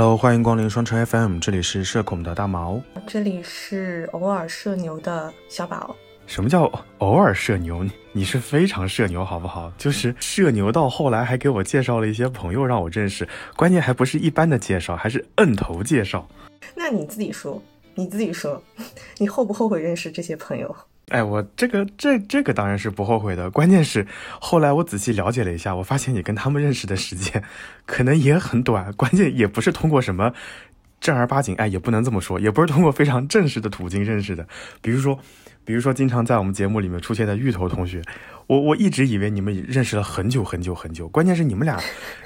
Hello，欢迎光临双城 FM，这里是社恐的大毛，这里是偶尔社牛的小宝。什么叫偶尔社牛？你是非常社牛，好不好？就是社牛到后来还给我介绍了一些朋友让我认识，关键还不是一般的介绍，还是摁头介绍。那你自己说，你自己说，你后不后悔认识这些朋友？哎，我这个这这个当然是不后悔的，关键是后来我仔细了解了一下，我发现你跟他们认识的时间可能也很短，关键也不是通过什么正儿八经，哎，也不能这么说，也不是通过非常正式的途径认识的，比如说。比如说，经常在我们节目里面出现的芋头同学，我我一直以为你们认识了很久很久很久，关键是你们俩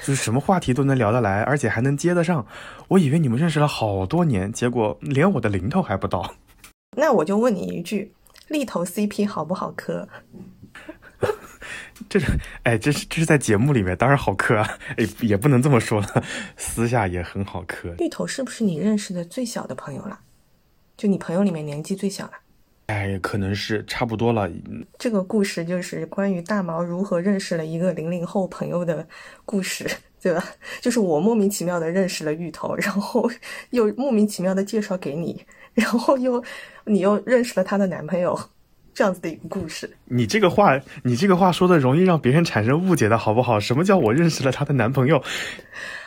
就是什么话题都能聊得来，而且还能接得上。我以为你们认识了好多年，结果连我的零头还不到。那我就问你一句，立头 CP 好不好磕？这是哎，这是这是在节目里面当然好磕啊，哎也不能这么说了，私下也很好磕。芋头是不是你认识的最小的朋友了？就你朋友里面年纪最小了？哎，可能是差不多了。这个故事就是关于大毛如何认识了一个零零后朋友的故事，对吧？就是我莫名其妙的认识了芋头，然后又莫名其妙的介绍给你，然后又你又认识了她的男朋友，这样子的一个故事。你这个话，你这个话说的容易让别人产生误解的好不好？什么叫我认识了她的男朋友？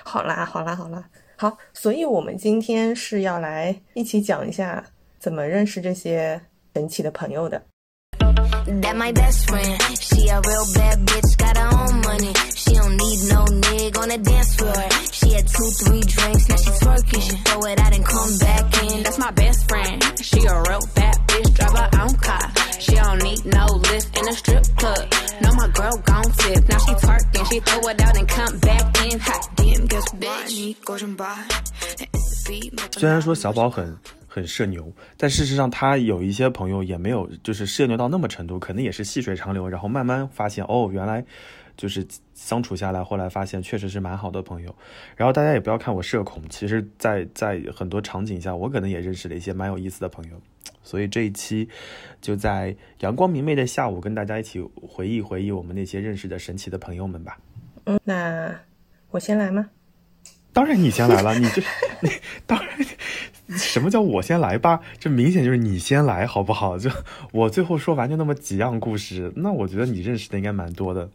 好啦，好啦，好啦，好。所以我们今天是要来一起讲一下怎么认识这些。神奇的朋友的。That my best friend, she a real bad 虽然说小宝很很社牛，但事实上他有一些朋友也没有，就是社牛到那么程度，可能也是细水长流，然后慢慢发现哦，原来就是相处下来，后来发现确实是蛮好的朋友。然后大家也不要看我社恐，其实，在在很多场景下，我可能也认识了一些蛮有意思的朋友。所以这一期就在阳光明媚的下午，跟大家一起回忆回忆我们那些认识的神奇的朋友们吧。嗯，那我先来吗？当然你先来了，你这 你当然。什么叫我先来吧？这明显就是你先来，好不好？就我最后说完就那么几样故事，那我觉得你认识的应该蛮多的。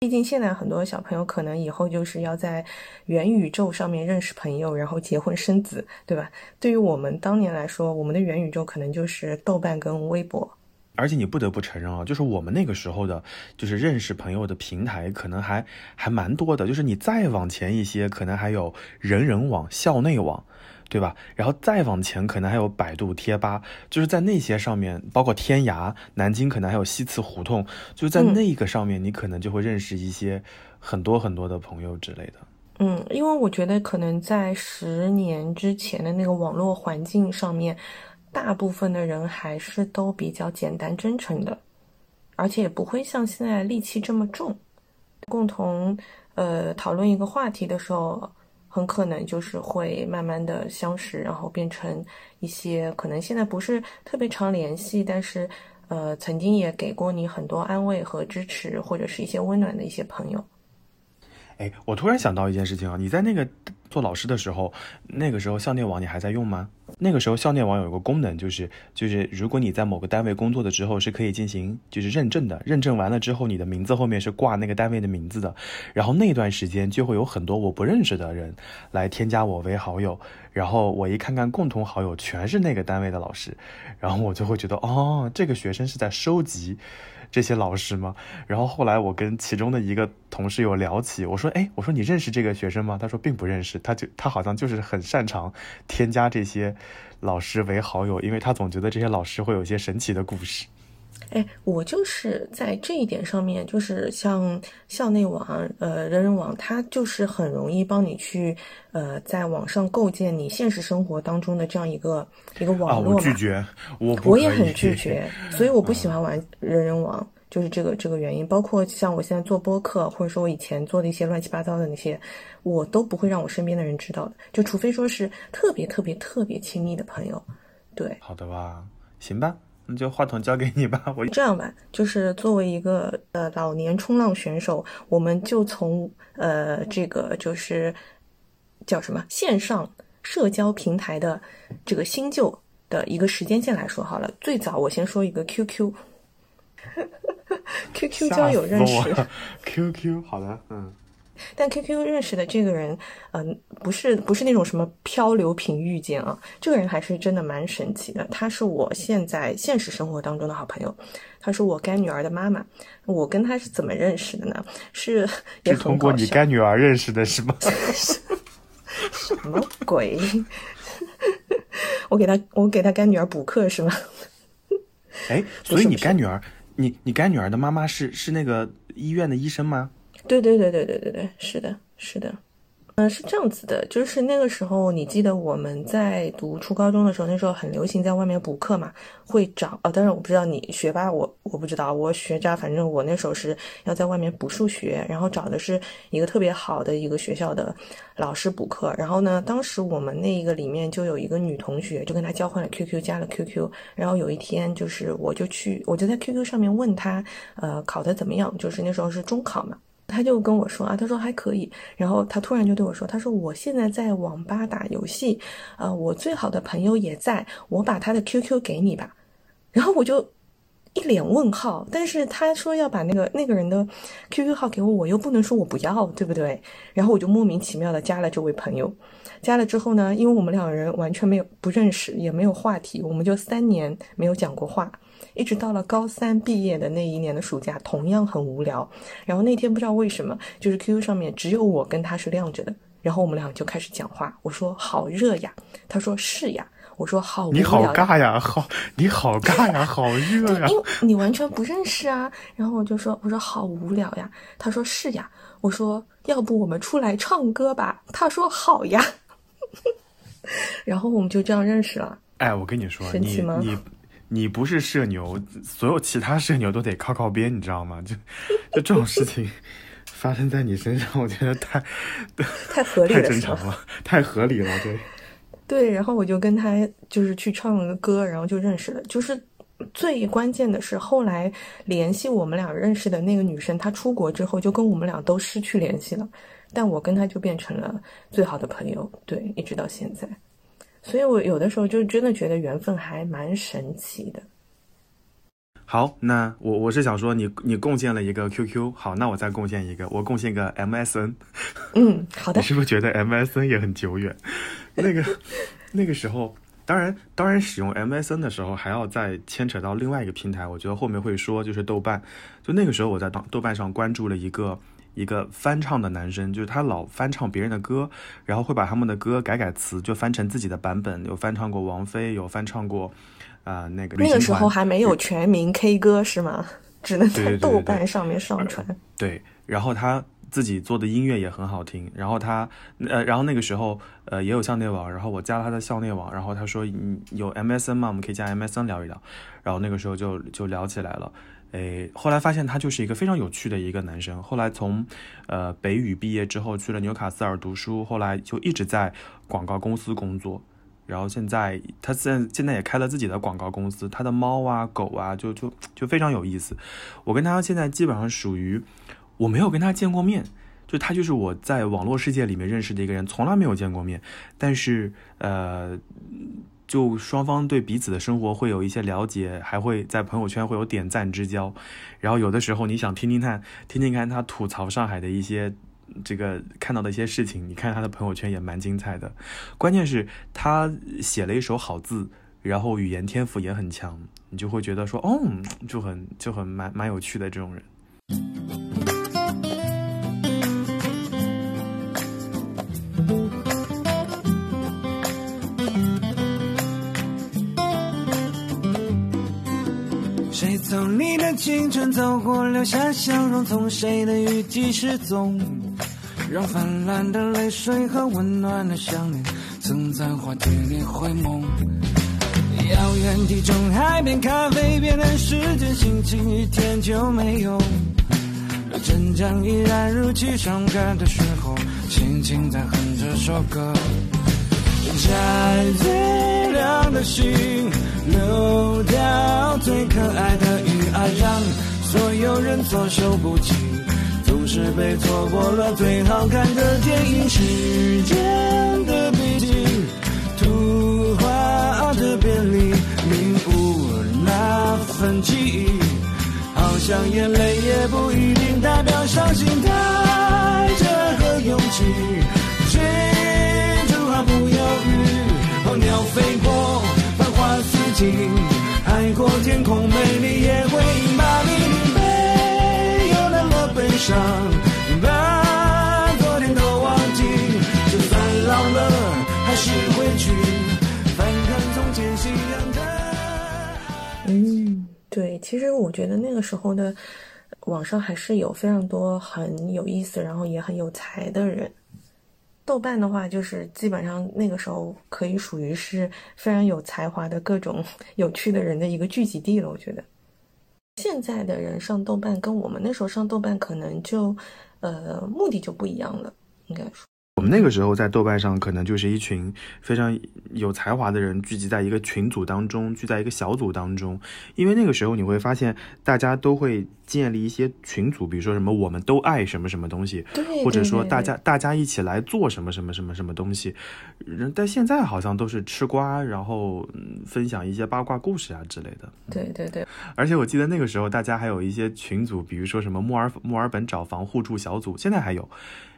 毕竟现在很多小朋友可能以后就是要在元宇宙上面认识朋友，然后结婚生子，对吧？对于我们当年来说，我们的元宇宙可能就是豆瓣跟微博。而且你不得不承认啊，就是我们那个时候的，就是认识朋友的平台可能还还蛮多的。就是你再往前一些，可能还有人人网、校内网。对吧？然后再往前，可能还有百度贴吧，就是在那些上面，包括天涯、南京，可能还有西祠胡同，就在那个上面，你可能就会认识一些很多很多的朋友之类的。嗯，因为我觉得可能在十年之前的那个网络环境上面，大部分的人还是都比较简单真诚的，而且也不会像现在戾气这么重。共同呃讨论一个话题的时候。很可能就是会慢慢的相识，然后变成一些可能现在不是特别常联系，但是呃曾经也给过你很多安慰和支持，或者是一些温暖的一些朋友。哎，我突然想到一件事情啊，你在那个做老师的时候，那个时候校内网你还在用吗？那个时候校内网有一个功能，就是就是如果你在某个单位工作的之后，是可以进行就是认证的，认证完了之后，你的名字后面是挂那个单位的名字的，然后那段时间就会有很多我不认识的人来添加我为好友，然后我一看看共同好友全是那个单位的老师，然后我就会觉得哦，这个学生是在收集。这些老师吗？然后后来我跟其中的一个同事有聊起，我说：“哎，我说你认识这个学生吗？”他说并不认识，他就他好像就是很擅长添加这些老师为好友，因为他总觉得这些老师会有一些神奇的故事。哎，我就是在这一点上面，就是像校内网、呃人人网，它就是很容易帮你去呃在网上构建你现实生活当中的这样一个一个网络嘛。我拒绝，我我也很拒绝，所以我不喜欢玩人人网，就是这个这个原因。包括像我现在做播客，或者说我以前做的一些乱七八糟的那些，我都不会让我身边的人知道的，就除非说是特别特别特别亲密的朋友。对，好的吧，行吧。那就话筒交给你吧。我这样吧，就是作为一个呃老年冲浪选手，我们就从呃这个就是叫什么线上社交平台的这个新旧的一个时间线来说好了。最早我先说一个 QQ，QQ 交友认识，QQ 好的，嗯。但 QQ 认识的这个人，嗯，不是不是那种什么漂流瓶遇见啊，这个人还是真的蛮神奇的。他是我现在现实生活当中的好朋友，他是我干女儿的妈妈。我跟他是怎么认识的呢？是也通过你干女儿认识的是吗？什么鬼？我给他我给他干女儿补课是吗？哎，所以你干女儿，你你干女儿的妈妈是是那个医院的医生吗？对对对对对对对，是的，是的，嗯，是这样子的，就是那个时候，你记得我们在读初高中的时候，那时候很流行在外面补课嘛，会找啊，当然我不知道你学霸，我我不知道，我学渣，反正我那时候是要在外面补数学，然后找的是一个特别好的一个学校的老师补课，然后呢，当时我们那一个里面就有一个女同学，就跟他交换了 QQ，加了 QQ，然后有一天就是我就去，我就在 QQ 上面问他，呃，考的怎么样？就是那时候是中考嘛。他就跟我说啊，他说还可以，然后他突然就对我说，他说我现在在网吧打游戏，呃，我最好的朋友也在，我把他的 QQ 给你吧，然后我就一脸问号，但是他说要把那个那个人的 QQ 号给我，我又不能说我不要，对不对？然后我就莫名其妙的加了这位朋友，加了之后呢，因为我们两个人完全没有不认识，也没有话题，我们就三年没有讲过话。一直到了高三毕业的那一年的暑假，同样很无聊。然后那天不知道为什么，就是 QQ 上面只有我跟他是亮着的。然后我们俩就开始讲话。我说好热呀，他说是呀。我说好无聊。你好尬呀，好你好尬呀，好热呀。因为你完全不认识啊。然后我就说我说好无聊呀。他说是呀。我说要不我们出来唱歌吧。他说好呀。然后我们就这样认识了。哎，我跟你说，你你。你不是社牛，所有其他社牛都得靠靠边，你知道吗？就就这种事情发生在你身上，我觉得太 太合理了，太正常了，太合理了，对。对，然后我就跟他就是去唱了个歌，然后就认识了。就是最关键的是，后来联系我们俩认识的那个女生，她出国之后就跟我们俩都失去联系了，但我跟她就变成了最好的朋友，对，一直到现在。所以，我有的时候就真的觉得缘分还蛮神奇的。好，那我我是想说，你你贡献了一个 QQ，好，那我再贡献一个，我贡献个 MSN。嗯，好的。你是不是觉得 MSN 也很久远？那个 那个时候，当然当然，使用 MSN 的时候还要再牵扯到另外一个平台，我觉得后面会说，就是豆瓣。就那个时候，我在豆豆瓣上关注了一个。一个翻唱的男生，就是他老翻唱别人的歌，然后会把他们的歌改改词，就翻成自己的版本。有翻唱过王菲，有翻唱过，啊，那个那个时候还没有全民 K 歌是吗？只能在豆瓣上面上传。对，然后他自己做的音乐也很好听。然后他，呃，然后那个时候，呃，也有校内网。然后我加了他的校内网，然后他说，嗯，有 MSN 吗？我们可以加 MSN 聊一聊。然后那个时候就就聊起来了。诶，后来发现他就是一个非常有趣的一个男生。后来从，呃，北语毕业之后去了纽卡斯尔读书，后来就一直在广告公司工作。然后现在他现在现在也开了自己的广告公司，他的猫啊狗啊就就就非常有意思。我跟他现在基本上属于我没有跟他见过面，就他就是我在网络世界里面认识的一个人，从来没有见过面。但是呃。就双方对彼此的生活会有一些了解，还会在朋友圈会有点赞之交，然后有的时候你想听听看，听听看他吐槽上海的一些这个看到的一些事情，你看他的朋友圈也蛮精彩的。关键是他写了一手好字，然后语言天赋也很强，你就会觉得说，哦，就很就很蛮蛮有趣的这种人。你的青春走过，留下笑容，从谁的雨季失踪？让泛滥的泪水和温暖的想念，曾在花季里回眸。遥远地中海边，咖啡变的时间，星期天就没有。真将依然如期伤感的时候，轻轻在哼这首歌。摘最亮的星，流掉最可爱的鱼儿，让所有人措手不及。总是被错过了最好看的电影。时间的笔记，图画的便利，领悟那份记忆。好像眼泪也不一定代表伤心，带着和勇气，追逐毫不犹豫，候鸟飞过繁华四季，海阔天空美丽也会把你没有那么悲伤，把昨天都忘记，就算老了还是会去翻看从前信仰的。嗯，对，其实我觉得那个时候的网上还是有非常多很有意思，然后也很有才的人。豆瓣的话，就是基本上那个时候可以属于是非常有才华的各种 有趣的人的一个聚集地了。我觉得现在的人上豆瓣跟我们那时候上豆瓣可能就呃目的就不一样了，应该说。我们那个时候在豆瓣上，可能就是一群非常有才华的人聚集在一个群组当中，聚在一个小组当中。因为那个时候你会发现，大家都会建立一些群组，比如说什么我们都爱什么什么东西，或者说大家大家一起来做什么什么什么什么东西。人但现在好像都是吃瓜，然后嗯分享一些八卦故事啊之类的。对对对，而且我记得那个时候，大家还有一些群组，比如说什么墨尔墨尔本找房互助小组，现在还有。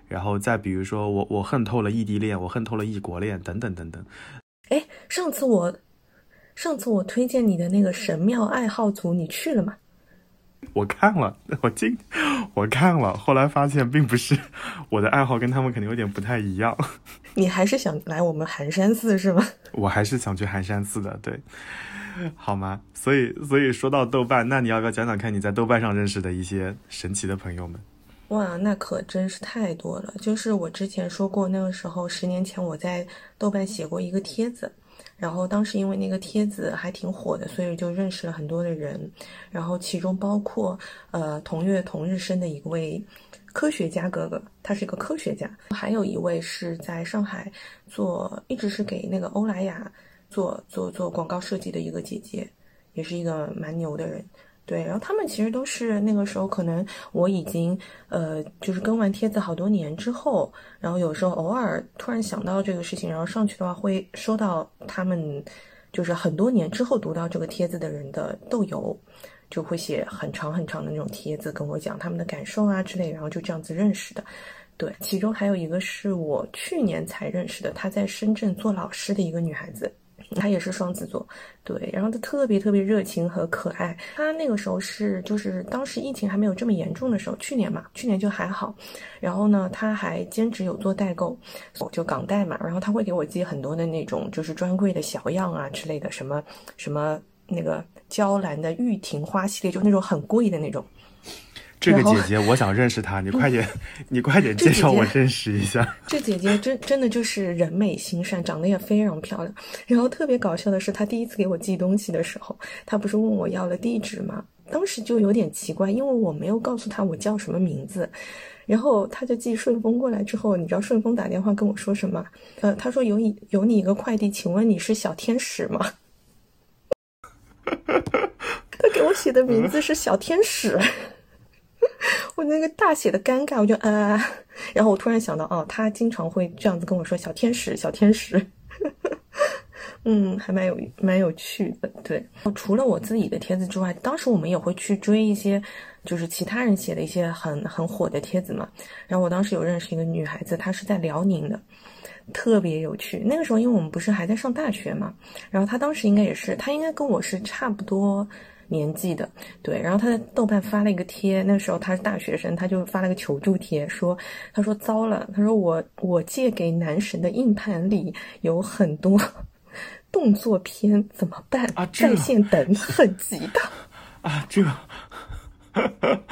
然后再比如说我我恨透了异地恋，我恨透了异国恋，等等等等。哎，上次我上次我推荐你的那个神庙爱好组，你去了吗？我看了，我进，我看了，后来发现并不是我的爱好跟他们肯定有点不太一样。你还是想来我们寒山寺是吗？我还是想去寒山寺的，对，好吗？所以所以说到豆瓣，那你要不要讲讲看你在豆瓣上认识的一些神奇的朋友们？哇，那可真是太多了。就是我之前说过，那个时候十年前我在豆瓣写过一个帖子，然后当时因为那个帖子还挺火的，所以就认识了很多的人，然后其中包括呃同月同日生的一位科学家哥哥，他是一个科学家，还有一位是在上海做，一直是给那个欧莱雅做做做广告设计的一个姐姐，也是一个蛮牛的人。对，然后他们其实都是那个时候，可能我已经呃，就是跟完帖子好多年之后，然后有时候偶尔突然想到这个事情，然后上去的话会收到他们就是很多年之后读到这个帖子的人的豆邮，就会写很长很长的那种帖子跟我讲他们的感受啊之类，然后就这样子认识的。对，其中还有一个是我去年才认识的，她在深圳做老师的一个女孩子。他也是双子座，对，然后他特别特别热情和可爱。他那个时候是就是当时疫情还没有这么严重的时候，去年嘛，去年就还好。然后呢，他还兼职有做代购，就港代嘛。然后他会给我寄很多的那种就是专柜的小样啊之类的，什么什么那个娇兰的玉婷花系列，就那种很贵的那种。这个姐姐，我想认识她，你快点，你快点介绍我认识一下。这姐姐真真的就是人美心善，长得也非常漂亮。然后特别搞笑的是，她第一次给我寄东西的时候，她不是问我要了地址吗？当时就有点奇怪，因为我没有告诉她我叫什么名字。然后她就寄顺丰过来之后，你知道顺丰打电话跟我说什么？呃，他说有你有你一个快递，请问你是小天使吗？他给我写的名字是小天使。我那个大写的尴尬，我就啊，然后我突然想到，哦，他经常会这样子跟我说“小天使，小天使”，嗯，还蛮有蛮有趣的。对，除了我自己的帖子之外，当时我们也会去追一些，就是其他人写的一些很很火的帖子嘛。然后我当时有认识一个女孩子，她是在辽宁的，特别有趣。那个时候，因为我们不是还在上大学嘛，然后她当时应该也是，她应该跟我是差不多。年纪的，对，然后他在豆瓣发了一个贴，那时候他是大学生，他就发了个求助贴，说，他说糟了，他说我我借给男神的硬盘里有很多动作片，怎么办？啊在线等很急的。啊，这然后，然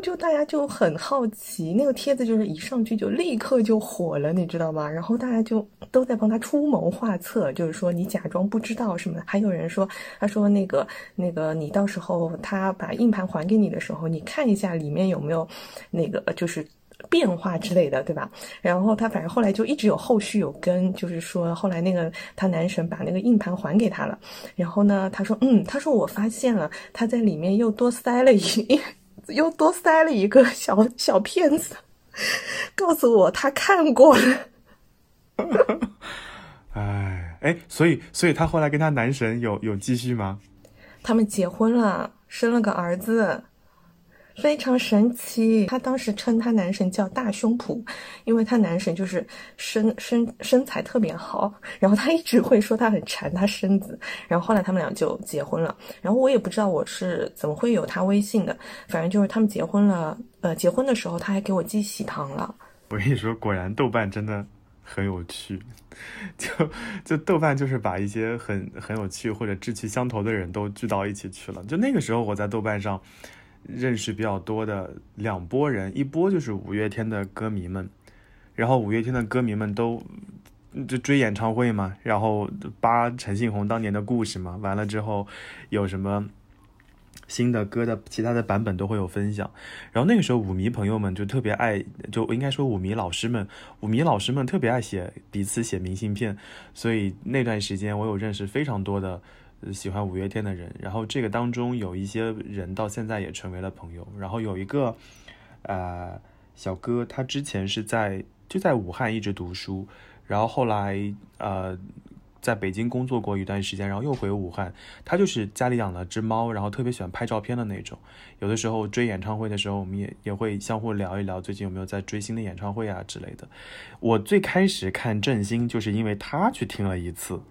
就大家就很好奇，那个帖子就是一上去就立刻就火了，你知道吗？然后大家就都在帮他出谋划策，就是说你假装不知道什么。还有人说，他说那个那个你到时候他把硬盘还给你的时候，你看一下里面有没有那个就是。变化之类的，对吧？然后他反正后来就一直有后续有跟，就是说后来那个他男神把那个硬盘还给他了，然后呢，他说嗯，他说我发现了他在里面又多塞了一 又多塞了一个 小小骗子，告诉我他看过了。哎哎，所以所以他后来跟他男神有有继续吗？他们结婚了，生了个儿子。非常神奇，他当时称他男神叫大胸脯，因为他男神就是身身身材特别好，然后他一直会说他很馋他身子，然后后来他们俩就结婚了，然后我也不知道我是怎么会有他微信的，反正就是他们结婚了，呃，结婚的时候他还给我寄喜糖了。我跟你说，果然豆瓣真的很有趣，就就豆瓣就是把一些很很有趣或者志趣相投的人都聚到一起去了，就那个时候我在豆瓣上。认识比较多的两拨人，一波就是五月天的歌迷们，然后五月天的歌迷们都就追演唱会嘛，然后扒陈信宏当年的故事嘛，完了之后有什么新的歌的其他的版本都会有分享，然后那个时候舞迷朋友们就特别爱，就应该说舞迷老师们，舞迷老师们特别爱写彼此写明信片，所以那段时间我有认识非常多的。喜欢五月天的人，然后这个当中有一些人到现在也成为了朋友。然后有一个，呃，小哥，他之前是在就在武汉一直读书，然后后来呃在北京工作过一段时间，然后又回武汉。他就是家里养了只猫，然后特别喜欢拍照片的那种。有的时候追演唱会的时候，我们也也会相互聊一聊最近有没有在追新的演唱会啊之类的。我最开始看郑兴，就是因为他去听了一次，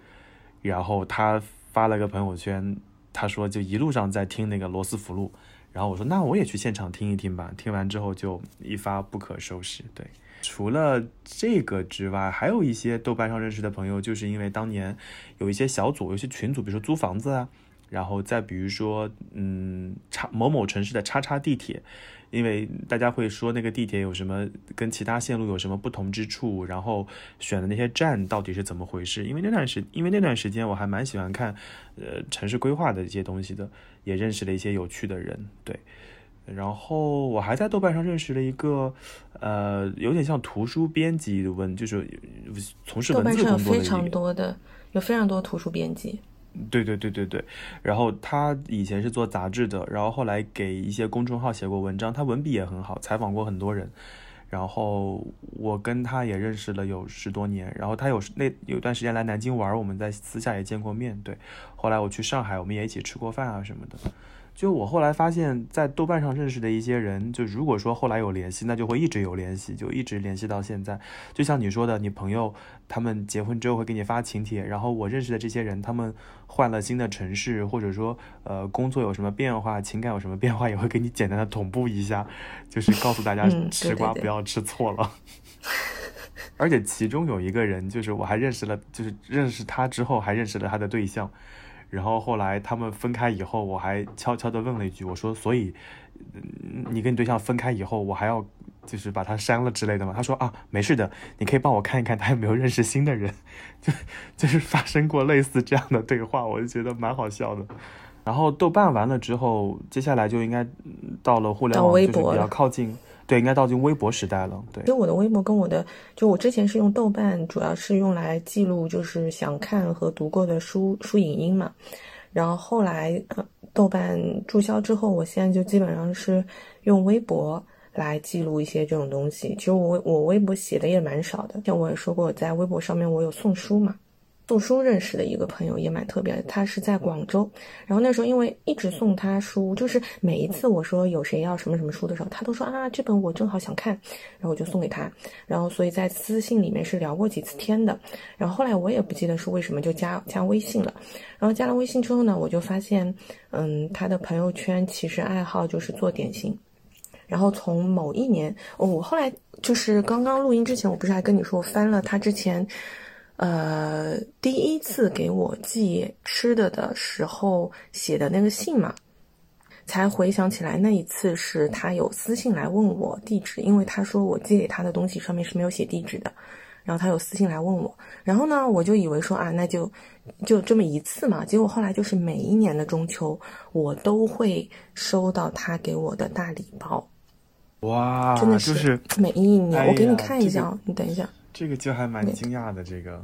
然后他。发了个朋友圈，他说就一路上在听那个罗斯福路，然后我说那我也去现场听一听吧。听完之后就一发不可收拾。对，除了这个之外，还有一些豆瓣上认识的朋友，就是因为当年有一些小组、有些群组，比如说租房子啊，然后再比如说嗯，叉某某城市的叉叉地铁。因为大家会说那个地铁有什么跟其他线路有什么不同之处，然后选的那些站到底是怎么回事？因为那段时，因为那段时间我还蛮喜欢看，呃，城市规划的一些东西的，也认识了一些有趣的人，对。然后我还在豆瓣上认识了一个，呃，有点像图书编辑的文，就是从事文字工作的。非常多的，有非常多图书编辑。对对对对对，然后他以前是做杂志的，然后后来给一些公众号写过文章，他文笔也很好，采访过很多人。然后我跟他也认识了有十多年，然后他有那有段时间来南京玩，我们在私下也见过面。对，后来我去上海，我们也一起吃过饭啊什么的。就我后来发现，在豆瓣上认识的一些人，就如果说后来有联系，那就会一直有联系，就一直联系到现在。就像你说的，你朋友他们结婚之后会给你发请帖，然后我认识的这些人，他们换了新的城市，或者说呃工作有什么变化，情感有什么变化，也会给你简单的同步一下，就是告诉大家吃瓜不要吃错了。而且其中有一个人，就是我还认识了，就是认识他之后还认识了他的对象。然后后来他们分开以后，我还悄悄地问了一句：“我说，所以你跟你对象分开以后，我还要就是把他删了之类的吗？”他说：“啊，没事的，你可以帮我看一看他有没有认识新的人。”就就是发生过类似这样的对话，我就觉得蛮好笑的。然后豆瓣完了之后，接下来就应该到了互联网，就是比较靠近。对，应该到进微博时代了。对，其实我的微博跟我的，就我之前是用豆瓣，主要是用来记录就是想看和读过的书书影音嘛。然后后来豆瓣注销之后，我现在就基本上是用微博来记录一些这种东西。其实我我微博写的也蛮少的，像我也说过，在微博上面我有送书嘛。送书认识的一个朋友也蛮特别的，他是在广州，然后那时候因为一直送他书，就是每一次我说有谁要什么什么书的时候，他都说啊这本我正好想看，然后我就送给他，然后所以在私信里面是聊过几次天的，然后后来我也不记得是为什么就加加微信了，然后加了微信之后呢，我就发现，嗯，他的朋友圈其实爱好就是做点心，然后从某一年，我后来就是刚刚录音之前，我不是还跟你说我翻了他之前。呃，第一次给我寄吃的的时候写的那个信嘛，才回想起来那一次是他有私信来问我地址，因为他说我寄给他的东西上面是没有写地址的，然后他有私信来问我，然后呢，我就以为说啊，那就就这么一次嘛，结果后来就是每一年的中秋，我都会收到他给我的大礼包，哇，真的是每一年，我给你看一下，你等一下。这个就还蛮惊讶的，这个，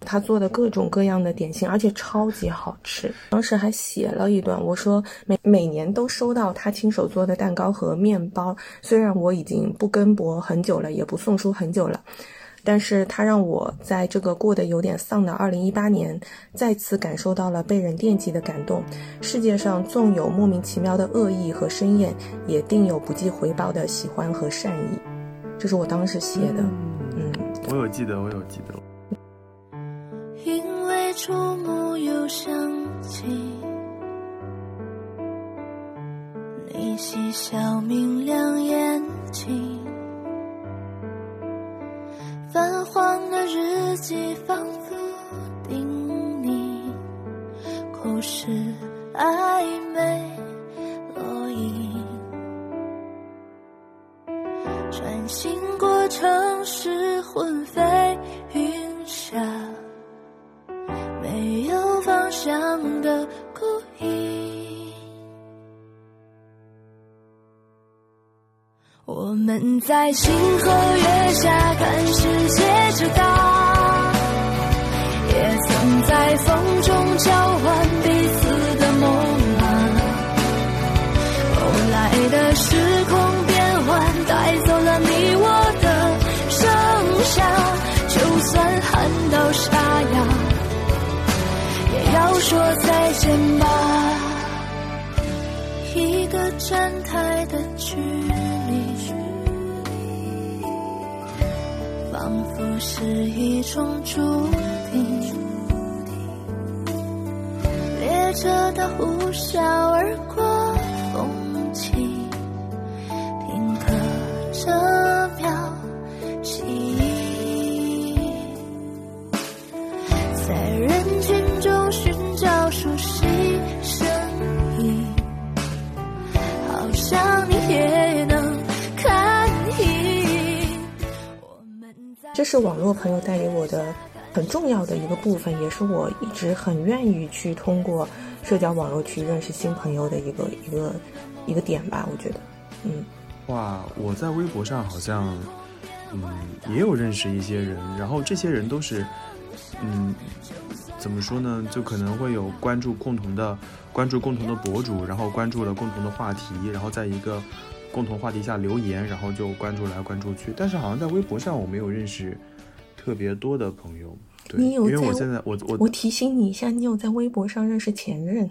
他做的各种各样的点心，而且超级好吃。当时还写了一段，我说每每年都收到他亲手做的蛋糕和面包。虽然我已经不跟博很久了，也不送书很久了，但是他让我在这个过得有点丧的二零一八年，再次感受到了被人惦记的感动。世界上纵有莫名其妙的恶意和深厌，也定有不计回报的喜欢和善意。这是我当时写的，嗯，我有记得，我有记得。因为触目又想起你嬉笑明亮眼睛，泛黄的日记仿佛叮咛，口是暧昧穿行过城市魂飞云霞。没有方向的孤影，我们在星河月下看世界之大，也曾在风中交换彼此的梦啊。后来的事说再见吧，一个站台的距离，仿佛是一种注定。列车的呼啸而过，风起，是网络朋友带给我的很重要的一个部分，也是我一直很愿意去通过社交网络去认识新朋友的一个一个一个点吧。我觉得，嗯，哇，我在微博上好像，嗯，也有认识一些人，然后这些人都是，嗯。怎么说呢？就可能会有关注共同的、关注共同的博主，然后关注了共同的话题，然后在一个共同话题下留言，然后就关注来关注去。但是好像在微博上我没有认识特别多的朋友。对，因为我现在我我我提醒你一下，你有在微博上认识前任？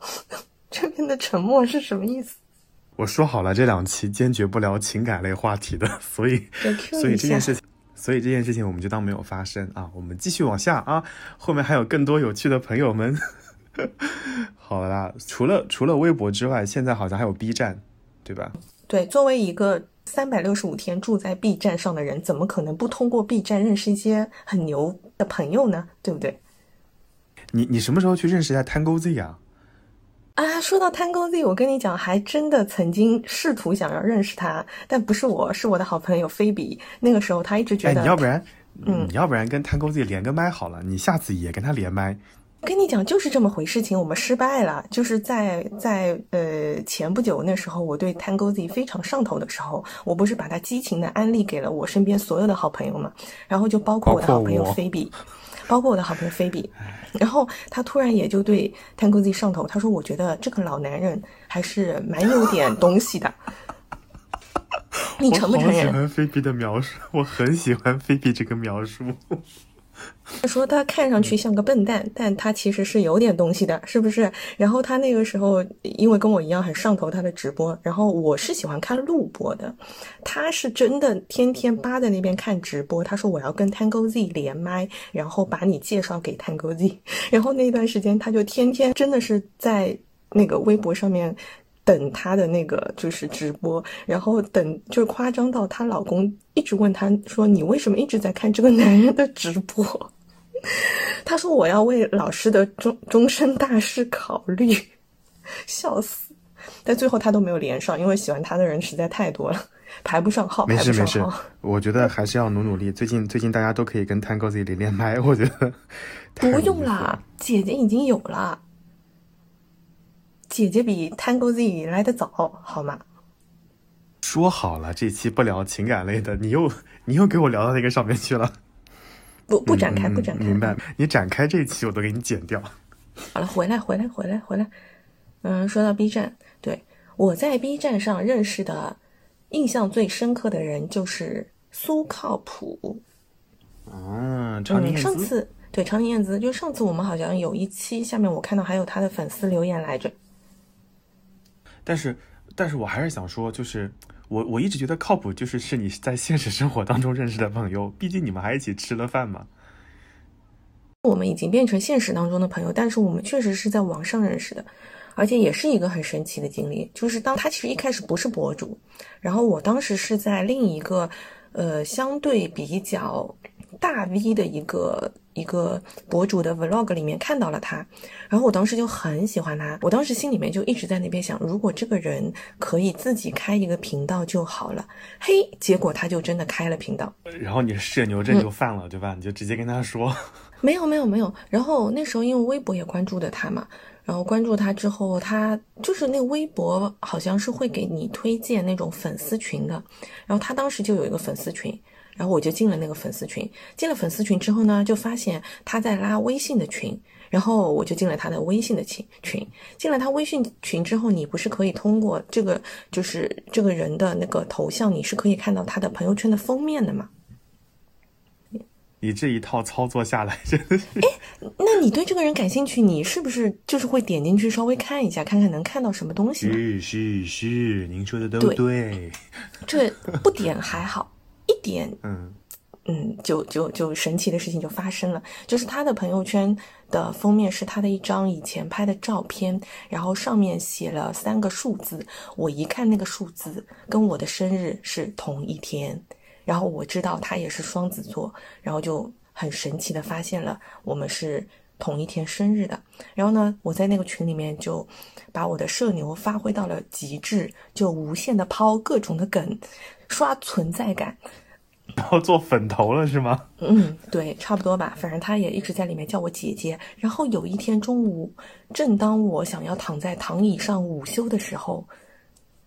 这边的沉默是什么意思？我说好了，这两期坚决不聊情感类话题的，所以所以这件事情。所以这件事情我们就当没有发生啊，我们继续往下啊，后面还有更多有趣的朋友们。好啦，除了除了微博之外，现在好像还有 B 站，对吧？对，作为一个三百六十五天住在 B 站上的人，怎么可能不通过 B 站认识一些很牛的朋友呢？对不对？你你什么时候去认识一下 Tango Z 啊？啊，说到 Tango Z，我跟你讲，还真的曾经试图想要认识他，但不是我，是我的好朋友菲比。那个时候他一直觉得，哎你要不然，嗯，你要不然跟 Tango Z 连个麦好了，你下次也跟他连麦。我跟你讲，就是这么回事情，我们失败了。就是在在呃前不久那时候，我对 Tango Z 非常上头的时候，我不是把他激情的安利给了我身边所有的好朋友嘛，然后就包括我的好朋友菲比。包括我的好朋友菲比，然后他突然也就对 Tango Z 上头。他说：“我觉得这个老男人还是蛮有点 东西的。”你承不承认？我喜欢菲比的描述，我很喜欢菲比这个描述。他 说他看上去像个笨蛋，但他其实是有点东西的，是不是？然后他那个时候因为跟我一样很上头他的直播，然后我是喜欢看录播的，他是真的天天扒在那边看直播。他说我要跟 Tango Z 连麦，然后把你介绍给 Tango Z，然后那段时间他就天天真的是在那个微博上面。等她的那个就是直播，然后等就是夸张到她老公一直问她说：“你为什么一直在看这个男人的直播？” 她说：“我要为老师的终终身大事考虑。”笑死！但最后她都没有连上，因为喜欢她的人实在太多了，排不上号。没事没事，我觉得还是要努努力。最近最近大家都可以跟 Tango Z 连连麦，我觉得不用啦，姐姐已经有了。姐姐比 Tango Z 来的早，好吗？说好了，这期不聊情感类的，你又你又给我聊到那个上面去了。不不展开，不展开。明白？你展开这一期我都给你剪掉。好了，回来，回来，回来，回来。嗯，说到 B 站，对我在 B 站上认识的，印象最深刻的人就是苏靠谱。啊，长宁上次对长宁燕姿，就上次我们好像有一期，下面我看到还有他的粉丝留言来着。但是，但是我还是想说，就是我我一直觉得靠谱，就是是你在现实生活当中认识的朋友，毕竟你们还一起吃了饭嘛。我们已经变成现实当中的朋友，但是我们确实是在网上认识的，而且也是一个很神奇的经历。就是当他其实一开始不是博主，然后我当时是在另一个呃相对比较大 V 的一个一个博主的 Vlog 里面看到了他，然后我当时就很喜欢他，我当时心里面就一直在那边想，如果这个人可以自己开一个频道就好了。嘿，结果他就真的开了频道，然后你社牛症就犯了，对吧？你就直接跟他说。没有没有没有，然后那时候因为微博也关注的他嘛，然后关注他之后，他就是那个微博好像是会给你推荐那种粉丝群的，然后他当时就有一个粉丝群，然后我就进了那个粉丝群，进了粉丝群之后呢，就发现他在拉微信的群，然后我就进了他的微信的群群，进了他微信群之后，你不是可以通过这个就是这个人的那个头像，你是可以看到他的朋友圈的封面的嘛？你这一套操作下来，真的是哎，那你对这个人感兴趣，你是不是就是会点进去稍微看一下，看看能看到什么东西？是是是，您说的都对。这不点还好，一点，嗯嗯，就就就神奇的事情就发生了，就是他的朋友圈的封面是他的一张以前拍的照片，然后上面写了三个数字，我一看那个数字跟我的生日是同一天。然后我知道他也是双子座，然后就很神奇的发现了我们是同一天生日的。然后呢，我在那个群里面就把我的社牛发挥到了极致，就无限的抛各种的梗，刷存在感。要做粉头了是吗？嗯，对，差不多吧。反正他也一直在里面叫我姐姐。然后有一天中午，正当我想要躺在躺椅上午休的时候，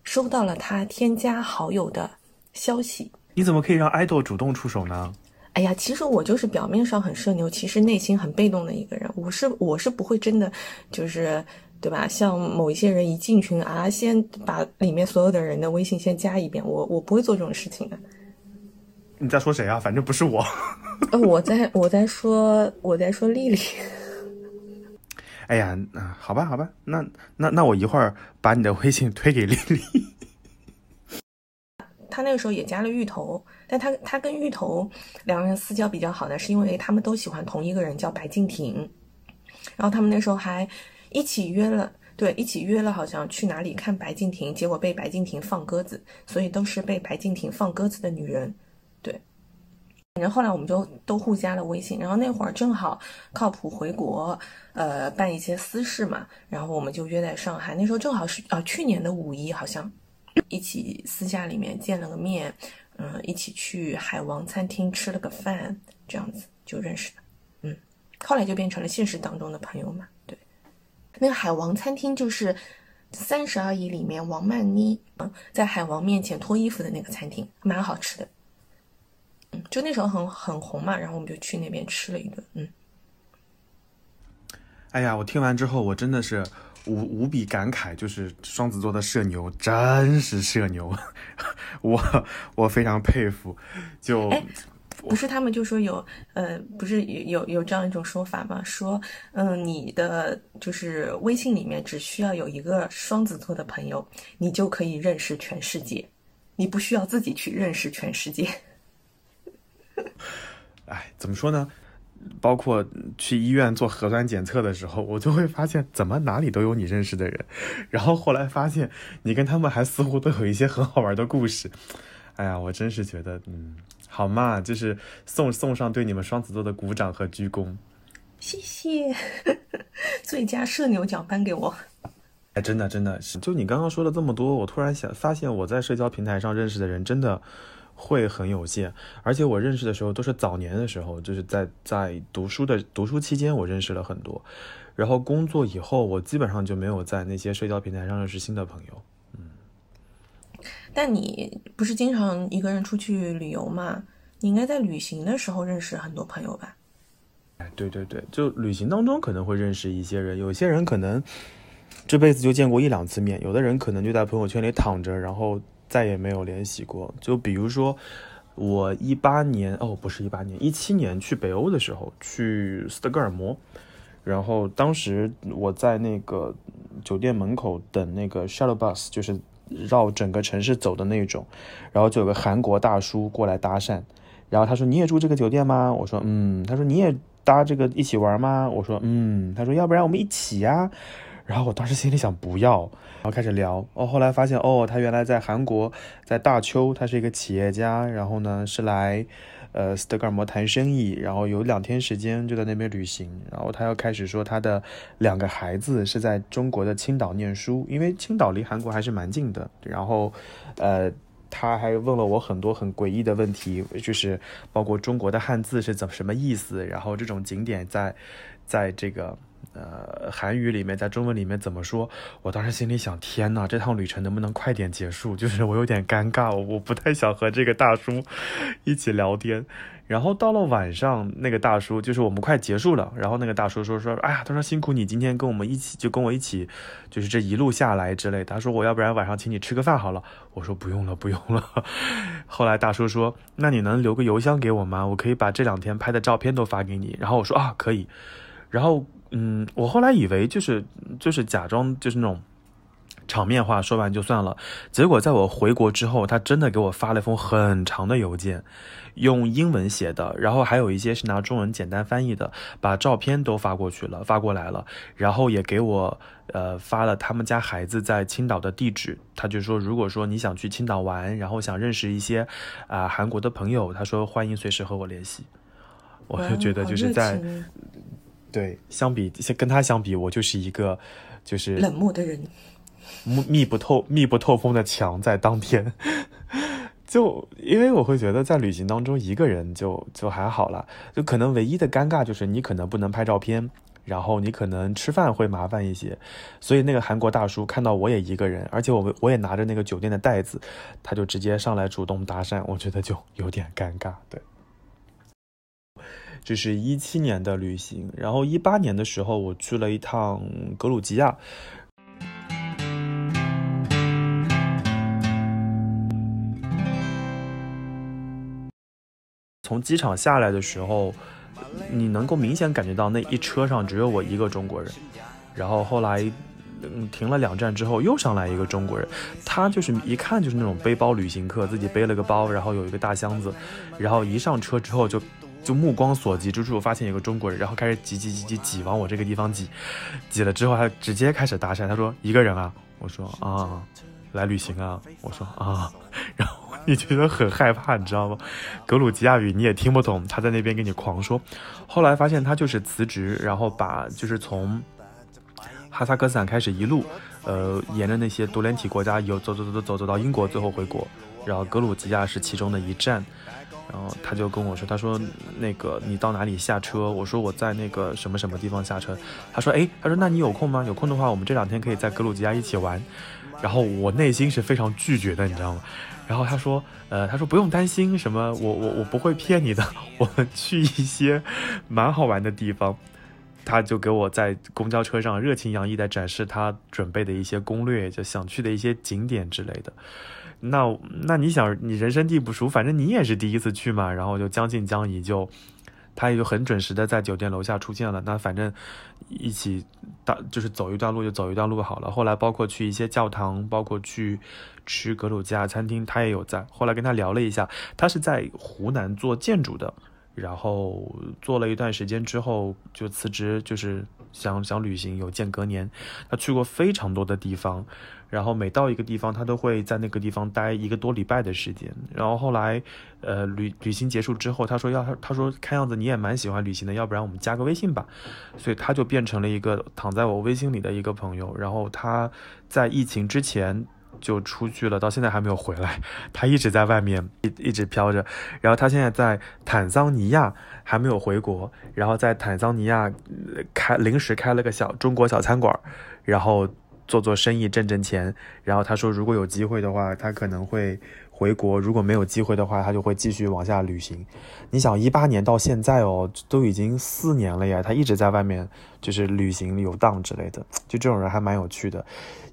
收到了他添加好友的消息。你怎么可以让爱豆主动出手呢？哎呀，其实我就是表面上很社牛，其实内心很被动的一个人。我是我是不会真的，就是对吧？像某一些人一进群啊，先把里面所有的人的微信先加一遍，我我不会做这种事情的。你在说谁啊？反正不是我。呃，我在我在说我在说丽丽。哎呀，那好吧好吧，那那那我一会儿把你的微信推给丽丽。他那个时候也加了芋头，但他他跟芋头两个人私交比较好呢，是因为他们都喜欢同一个人，叫白敬亭。然后他们那时候还一起约了，对，一起约了，好像去哪里看白敬亭，结果被白敬亭放鸽子，所以都是被白敬亭放鸽子的女人。反正后来我们就都互加了微信，然后那会儿正好靠谱回国，呃，办一些私事嘛，然后我们就约在上海，那时候正好是啊，去年的五一好像。一起私下里面见了个面，嗯，一起去海王餐厅吃了个饭，这样子就认识的，嗯，后来就变成了现实当中的朋友嘛。对，那个海王餐厅就是《三十而已》里面王曼妮嗯在海王面前脱衣服的那个餐厅，蛮好吃的，就那时候很很红嘛，然后我们就去那边吃了一顿，嗯。哎呀，我听完之后，我真的是。无无比感慨，就是双子座的社牛真是社牛，我我非常佩服。就不是他们就说有，呃，不是有有这样一种说法吗？说，嗯，你的就是微信里面只需要有一个双子座的朋友，你就可以认识全世界，你不需要自己去认识全世界。哎，怎么说呢？包括去医院做核酸检测的时候，我就会发现怎么哪里都有你认识的人，然后后来发现你跟他们还似乎都有一些很好玩的故事。哎呀，我真是觉得，嗯，好嘛，就是送送上对你们双子座的鼓掌和鞠躬。谢谢，最佳社牛奖颁给我。哎，真的真的是，就你刚刚说了这么多，我突然想发现我在社交平台上认识的人真的。会很有限，而且我认识的时候都是早年的时候，就是在在读书的读书期间，我认识了很多，然后工作以后，我基本上就没有在那些社交平台上认识新的朋友。嗯，但你不是经常一个人出去旅游吗？你应该在旅行的时候认识很多朋友吧？哎，对对对，就旅行当中可能会认识一些人，有些人可能这辈子就见过一两次面，有的人可能就在朋友圈里躺着，然后再也没有联系过。就比如说我一八年，哦，不是一八年，一七年去北欧的时候，去斯德哥尔摩，然后当时我在那个酒店门口等那个 shuttle bus，就是绕整个城市走的那种，然后就有个韩国大叔过来搭讪。然后他说：“你也住这个酒店吗？”我说：“嗯。”他说：“你也搭这个一起玩吗？”我说：“嗯。”他说：“要不然我们一起呀？”然后我当时心里想不要，然后开始聊。哦，后来发现哦，他原来在韩国，在大邱，他是一个企业家。然后呢，是来呃斯德哥尔摩谈生意，然后有两天时间就在那边旅行。然后他又开始说他的两个孩子是在中国的青岛念书，因为青岛离韩国还是蛮近的。然后，呃。他还问了我很多很诡异的问题，就是包括中国的汉字是怎什么意思，然后这种景点在，在这个呃韩语里面，在中文里面怎么说？我当时心里想，天呐，这趟旅程能不能快点结束？就是我有点尴尬，我不太想和这个大叔一起聊天。然后到了晚上，那个大叔就是我们快结束了，然后那个大叔说说，哎呀，他说辛苦你今天跟我们一起，就跟我一起，就是这一路下来之类。他说我要不然晚上请你吃个饭好了。我说不用了，不用了。后来大叔说，那你能留个邮箱给我吗？我可以把这两天拍的照片都发给你。然后我说啊，可以。然后嗯，我后来以为就是就是假装就是那种。场面话说完就算了，结果在我回国之后，他真的给我发了一封很长的邮件，用英文写的，然后还有一些是拿中文简单翻译的，把照片都发过去了，发过来了，然后也给我呃发了他们家孩子在青岛的地址。他就说，如果说你想去青岛玩，然后想认识一些啊韩国的朋友，他说欢迎随时和我联系。我就觉得就是在对相比跟他相比，我就是一个就是冷漠的人。密不透、密不透风的墙，在当天，就因为我会觉得在旅行当中一个人就就还好了，就可能唯一的尴尬就是你可能不能拍照片，然后你可能吃饭会麻烦一些，所以那个韩国大叔看到我也一个人，而且我我也拿着那个酒店的袋子，他就直接上来主动搭讪，我觉得就有点尴尬。对，这是一七年的旅行，然后一八年的时候我去了一趟格鲁吉亚。从机场下来的时候，你能够明显感觉到那一车上只有我一个中国人。然后后来，停了两站之后，又上来一个中国人，他就是一看就是那种背包旅行客，自己背了个包，然后有一个大箱子，然后一上车之后就就目光所及之处发现有个中国人，然后开始挤挤挤挤挤往我这个地方挤，挤了之后他直接开始搭讪，他说一个人啊，我说啊，来旅行啊，我说啊，然后。你觉得很害怕，你知道吗？格鲁吉亚语你也听不懂，他在那边跟你狂说。后来发现他就是辞职，然后把就是从哈萨克斯坦开始一路，呃，沿着那些独联体国家有走走走走走走到英国，最后回国。然后格鲁吉亚是其中的一站。然后他就跟我说，他说那个你到哪里下车？我说我在那个什么什么地方下车。他说哎，他说那你有空吗？有空的话，我们这两天可以在格鲁吉亚一起玩。然后我内心是非常拒绝的，你知道吗？然后他说，呃，他说不用担心什么，我我我不会骗你的，我们去一些蛮好玩的地方。他就给我在公交车上热情洋溢的展示他准备的一些攻略，就想去的一些景点之类的。那那你想，你人生地不熟，反正你也是第一次去嘛，然后就将信将疑就。他也就很准时的在酒店楼下出现了。那反正一起大就是走一段路就走一段路好了。后来包括去一些教堂，包括去吃格鲁吉亚餐厅，他也有在。后来跟他聊了一下，他是在湖南做建筑的，然后做了一段时间之后就辞职，就是想想旅行，有间隔年。他去过非常多的地方。然后每到一个地方，他都会在那个地方待一个多礼拜的时间。然后后来，呃，旅旅行结束之后，他说要他他说看样子你也蛮喜欢旅行的，要不然我们加个微信吧。所以他就变成了一个躺在我微信里的一个朋友。然后他在疫情之前就出去了，到现在还没有回来。他一直在外面一一直飘着。然后他现在在坦桑尼亚还没有回国，然后在坦桑尼亚开临时开了个小中国小餐馆，然后。做做生意挣挣钱，然后他说如果有机会的话，他可能会回。国，如果没有机会的话，他就会继续往下旅行。你想，一八年到现在哦，都已经四年了呀，他一直在外面就是旅行游荡之类的。就这种人还蛮有趣的。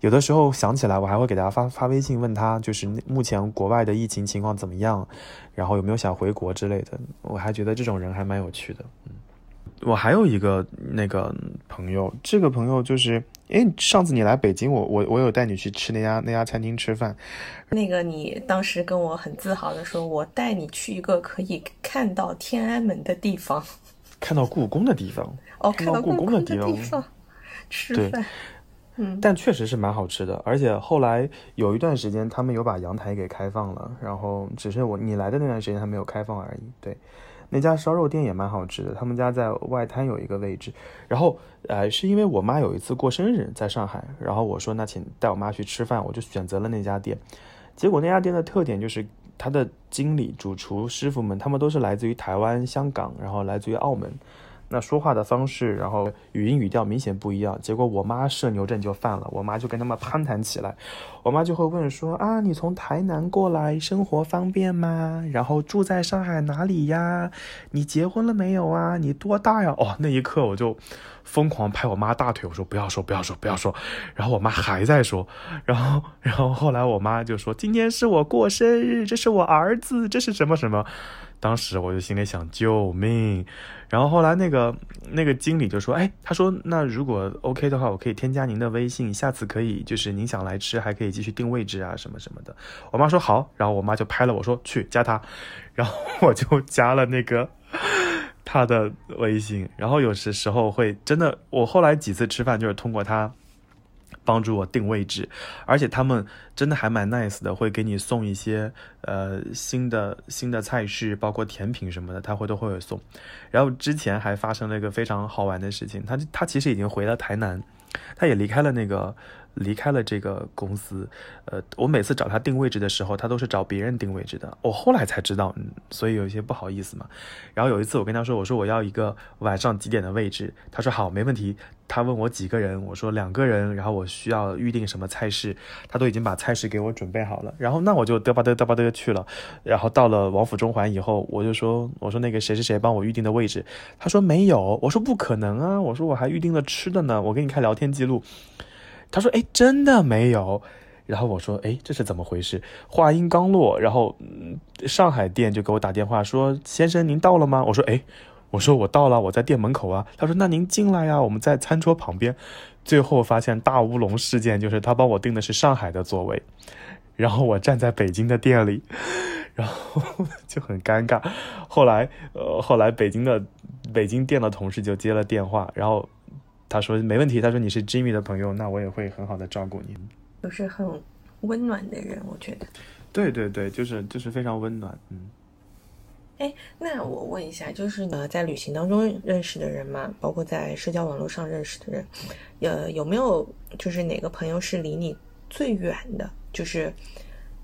有的时候想起来，我还会给大家发发微信问他，就是目前国外的疫情情况怎么样，然后有没有想回国之类的。我还觉得这种人还蛮有趣的。嗯，我还有一个那个朋友，这个朋友就是。哎，上次你来北京，我我我有带你去吃那家那家餐厅吃饭。那个你当时跟我很自豪的说，我带你去一个可以看到天安门的地方，看到故宫的地方。哦，看到故宫的地方吃饭。嗯，但确实是蛮好吃的，而且后来有一段时间他们有把阳台给开放了，然后只是我你来的那段时间还没有开放而已。对。那家烧肉店也蛮好吃的，他们家在外滩有一个位置。然后，呃，是因为我妈有一次过生日在上海，然后我说那请带我妈去吃饭，我就选择了那家店。结果那家店的特点就是他的经理、主厨、师傅们，他们都是来自于台湾、香港，然后来自于澳门。那说话的方式，然后语音语调明显不一样，结果我妈社牛症就犯了，我妈就跟他们攀谈起来，我妈就会问说啊，你从台南过来，生活方便吗？然后住在上海哪里呀？你结婚了没有啊？你多大呀？哦，那一刻我就疯狂拍我妈大腿，我说不要说，不要说，不要说。然后我妈还在说，然后，然后后来我妈就说，今天是我过生日，这是我儿子，这是什么什么。当时我就心里想救命，然后后来那个那个经理就说：“哎，他说那如果 OK 的话，我可以添加您的微信，下次可以就是您想来吃，还可以继续定位置啊什么什么的。”我妈说好，然后我妈就拍了我说去加他，然后我就加了那个 他的微信，然后有时时候会真的，我后来几次吃饭就是通过他。帮助我定位置，而且他们真的还蛮 nice 的，会给你送一些呃新的新的菜式，包括甜品什么的，他会都会有送。然后之前还发生了一个非常好玩的事情，他他其实已经回了台南，他也离开了那个。离开了这个公司，呃，我每次找他定位置的时候，他都是找别人定位置的。我后来才知道，嗯，所以有一些不好意思嘛。然后有一次我跟他说，我说我要一个晚上几点的位置，他说好，没问题。他问我几个人，我说两个人，然后我需要预定什么菜式，他都已经把菜式给我准备好了。然后那我就嘚吧嘚嘚吧嘚去了。然后到了王府中环以后，我就说，我说那个谁谁谁帮我预定的位置，他说没有，我说不可能啊，我说我还预定了吃的呢，我给你看聊天记录。他说：“哎，真的没有。”然后我说：“哎，这是怎么回事？”话音刚落，然后上海店就给我打电话说：“先生，您到了吗？”我说：“哎，我说我到了，我在店门口啊。”他说：“那您进来呀，我们在餐桌旁边。”最后发现大乌龙事件就是他帮我订的是上海的座位，然后我站在北京的店里，然后就很尴尬。后来，呃，后来北京的北京店的同事就接了电话，然后。他说没问题。他说你是 Jimmy 的朋友，那我也会很好的照顾你。就是很温暖的人，我觉得。对对对，就是就是非常温暖。嗯。哎，那我问一下，就是呃，在旅行当中认识的人嘛，包括在社交网络上认识的人，呃，有没有就是哪个朋友是离你最远的？就是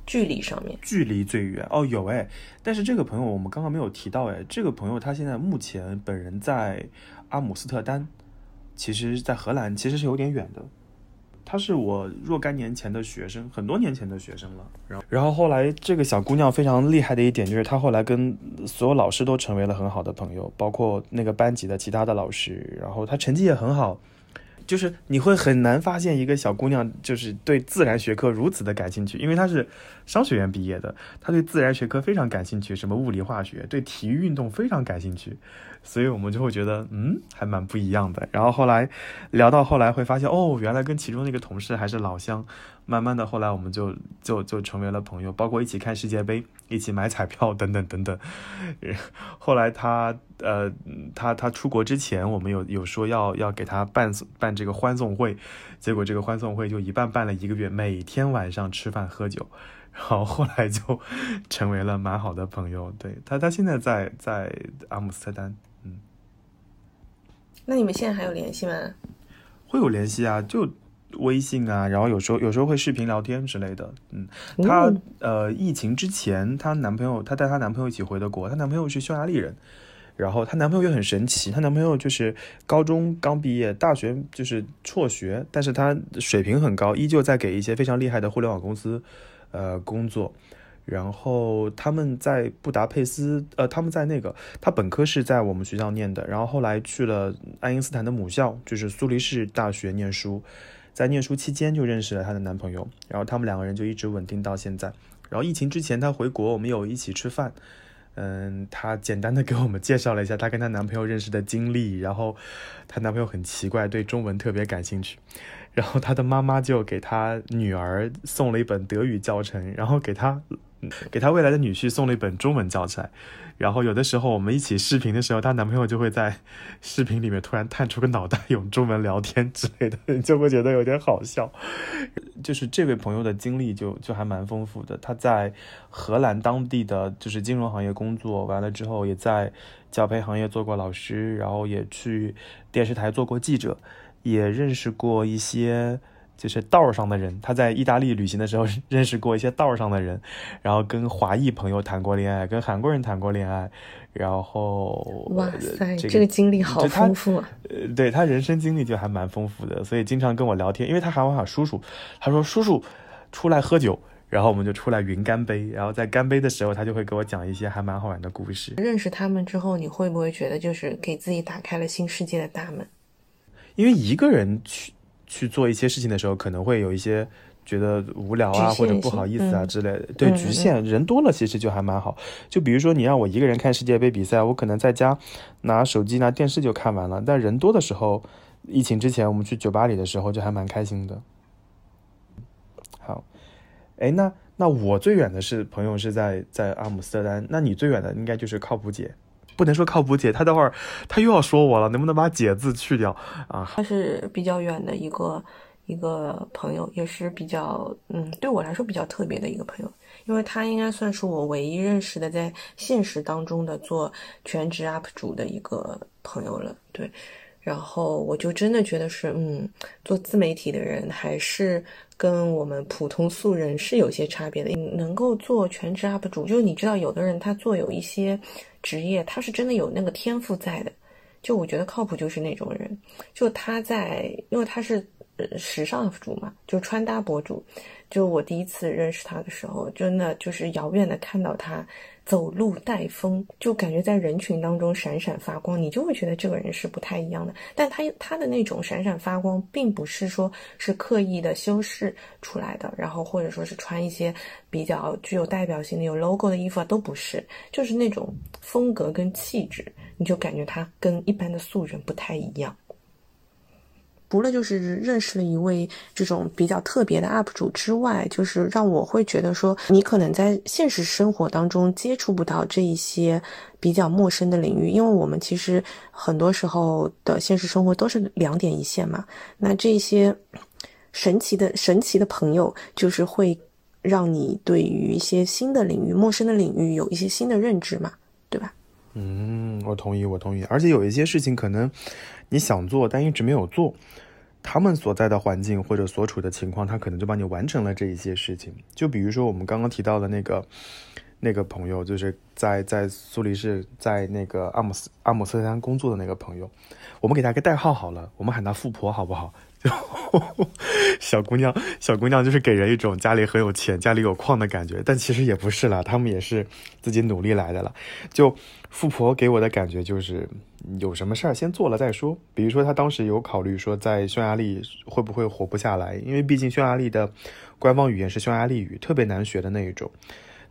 距离上面。距离最远哦，有哎，但是这个朋友我们刚刚没有提到哎，这个朋友他现在目前本人在阿姆斯特丹。其实，在荷兰其实是有点远的。她是我若干年前的学生，很多年前的学生了。然后，然后后来这个小姑娘非常厉害的一点就是，她后来跟所有老师都成为了很好的朋友，包括那个班级的其他的老师。然后她成绩也很好。就是你会很难发现一个小姑娘就是对自然学科如此的感兴趣，因为她是商学院毕业的，她对自然学科非常感兴趣，什么物理化学，对体育运动非常感兴趣，所以我们就会觉得嗯还蛮不一样的。然后后来聊到后来会发现哦，原来跟其中那个同事还是老乡。慢慢的，后来我们就就就成为了朋友，包括一起看世界杯，一起买彩票等等等等。后来他呃他他出国之前，我们有有说要要给他办办这个欢送会，结果这个欢送会就一办办了一个月，每天晚上吃饭喝酒，然后后来就成为了蛮好的朋友。对他他现在在在阿姆斯特丹，嗯。那你们现在还有联系吗？会有联系啊，就。微信啊，然后有时候有时候会视频聊天之类的。嗯，她呃，疫情之前，她男朋友她带她男朋友一起回的国，她男朋友是匈牙利人，然后她男朋友又很神奇，她男朋友就是高中刚毕业，大学就是辍学，但是他水平很高，依旧在给一些非常厉害的互联网公司呃工作。然后他们在布达佩斯，呃，他们在那个他本科是在我们学校念的，然后后来去了爱因斯坦的母校，就是苏黎世大学念书，在念书期间就认识了她的男朋友，然后他们两个人就一直稳定到现在。然后疫情之前她回国，我们有一起吃饭。嗯，她简单的给我们介绍了一下她跟她男朋友认识的经历，然后她男朋友很奇怪，对中文特别感兴趣，然后她的妈妈就给她女儿送了一本德语教程，然后给她给她未来的女婿送了一本中文教材。然后有的时候我们一起视频的时候，她男朋友就会在视频里面突然探出个脑袋，用中文聊天之类的，你就会觉得有点好笑。就是这位朋友的经历就就还蛮丰富的，他在荷兰当地的就是金融行业工作，完了之后也在教培行业做过老师，然后也去电视台做过记者，也认识过一些。就是道上的人，他在意大利旅行的时候 认识过一些道上的人，然后跟华裔朋友谈过恋爱，跟韩国人谈过恋爱，然后哇塞，这个经历好丰富啊。呃，对他人生经历就还蛮丰富的，所以经常跟我聊天，因为他喊我喊叔叔，他说叔叔出来喝酒，然后我们就出来云干杯，然后在干杯的时候，他就会给我讲一些还蛮好玩的故事。认识他们之后，你会不会觉得就是给自己打开了新世界的大门？因为一个人去。去做一些事情的时候，可能会有一些觉得无聊啊，或者不好意思啊之类的。对，局限人多了，其实就还蛮好。就比如说，你让我一个人看世界杯比赛，我可能在家拿手机、拿电视就看完了。但人多的时候，疫情之前我们去酒吧里的时候，就还蛮开心的。好，哎，那那我最远的是朋友是在在阿姆斯特丹，那你最远的应该就是靠谱姐。不能说靠谱姐，她待会儿她又要说我了，能不能把“姐”字去掉啊？她是比较远的一个一个朋友，也是比较嗯，对我来说比较特别的一个朋友，因为她应该算是我唯一认识的在现实当中的做全职 UP 主的一个朋友了。对，然后我就真的觉得是，嗯，做自媒体的人还是跟我们普通素人是有些差别的。能够做全职 UP 主，就是你知道，有的人他做有一些。职业他是真的有那个天赋在的，就我觉得靠谱就是那种人，就他在，因为他是时尚 UP 主嘛，就穿搭博主，就我第一次认识他的时候，真的就是遥远的看到他。走路带风，就感觉在人群当中闪闪发光，你就会觉得这个人是不太一样的。但他他的那种闪闪发光，并不是说是刻意的修饰出来的，然后或者说是穿一些比较具有代表性的有 logo 的衣服啊，都不是，就是那种风格跟气质，你就感觉他跟一般的素人不太一样。除了就是认识了一位这种比较特别的 UP 主之外，就是让我会觉得说，你可能在现实生活当中接触不到这一些比较陌生的领域，因为我们其实很多时候的现实生活都是两点一线嘛。那这些神奇的神奇的朋友，就是会让你对于一些新的领域、陌生的领域有一些新的认知嘛，嗯，我同意，我同意。而且有一些事情可能。你想做，但一直没有做，他们所在的环境或者所处的情况，他可能就帮你完成了这一些事情。就比如说我们刚刚提到的那个那个朋友，就是在在苏黎世，在那个阿姆斯阿姆斯特丹工作的那个朋友，我们给他个代号好了，我们喊他富婆好不好？小姑娘，小姑娘就是给人一种家里很有钱、家里有矿的感觉，但其实也不是啦，他们也是自己努力来的了。就富婆给我的感觉就是，有什么事儿先做了再说。比如说，她当时有考虑说，在匈牙利会不会活不下来，因为毕竟匈牙利的官方语言是匈牙利语，特别难学的那一种。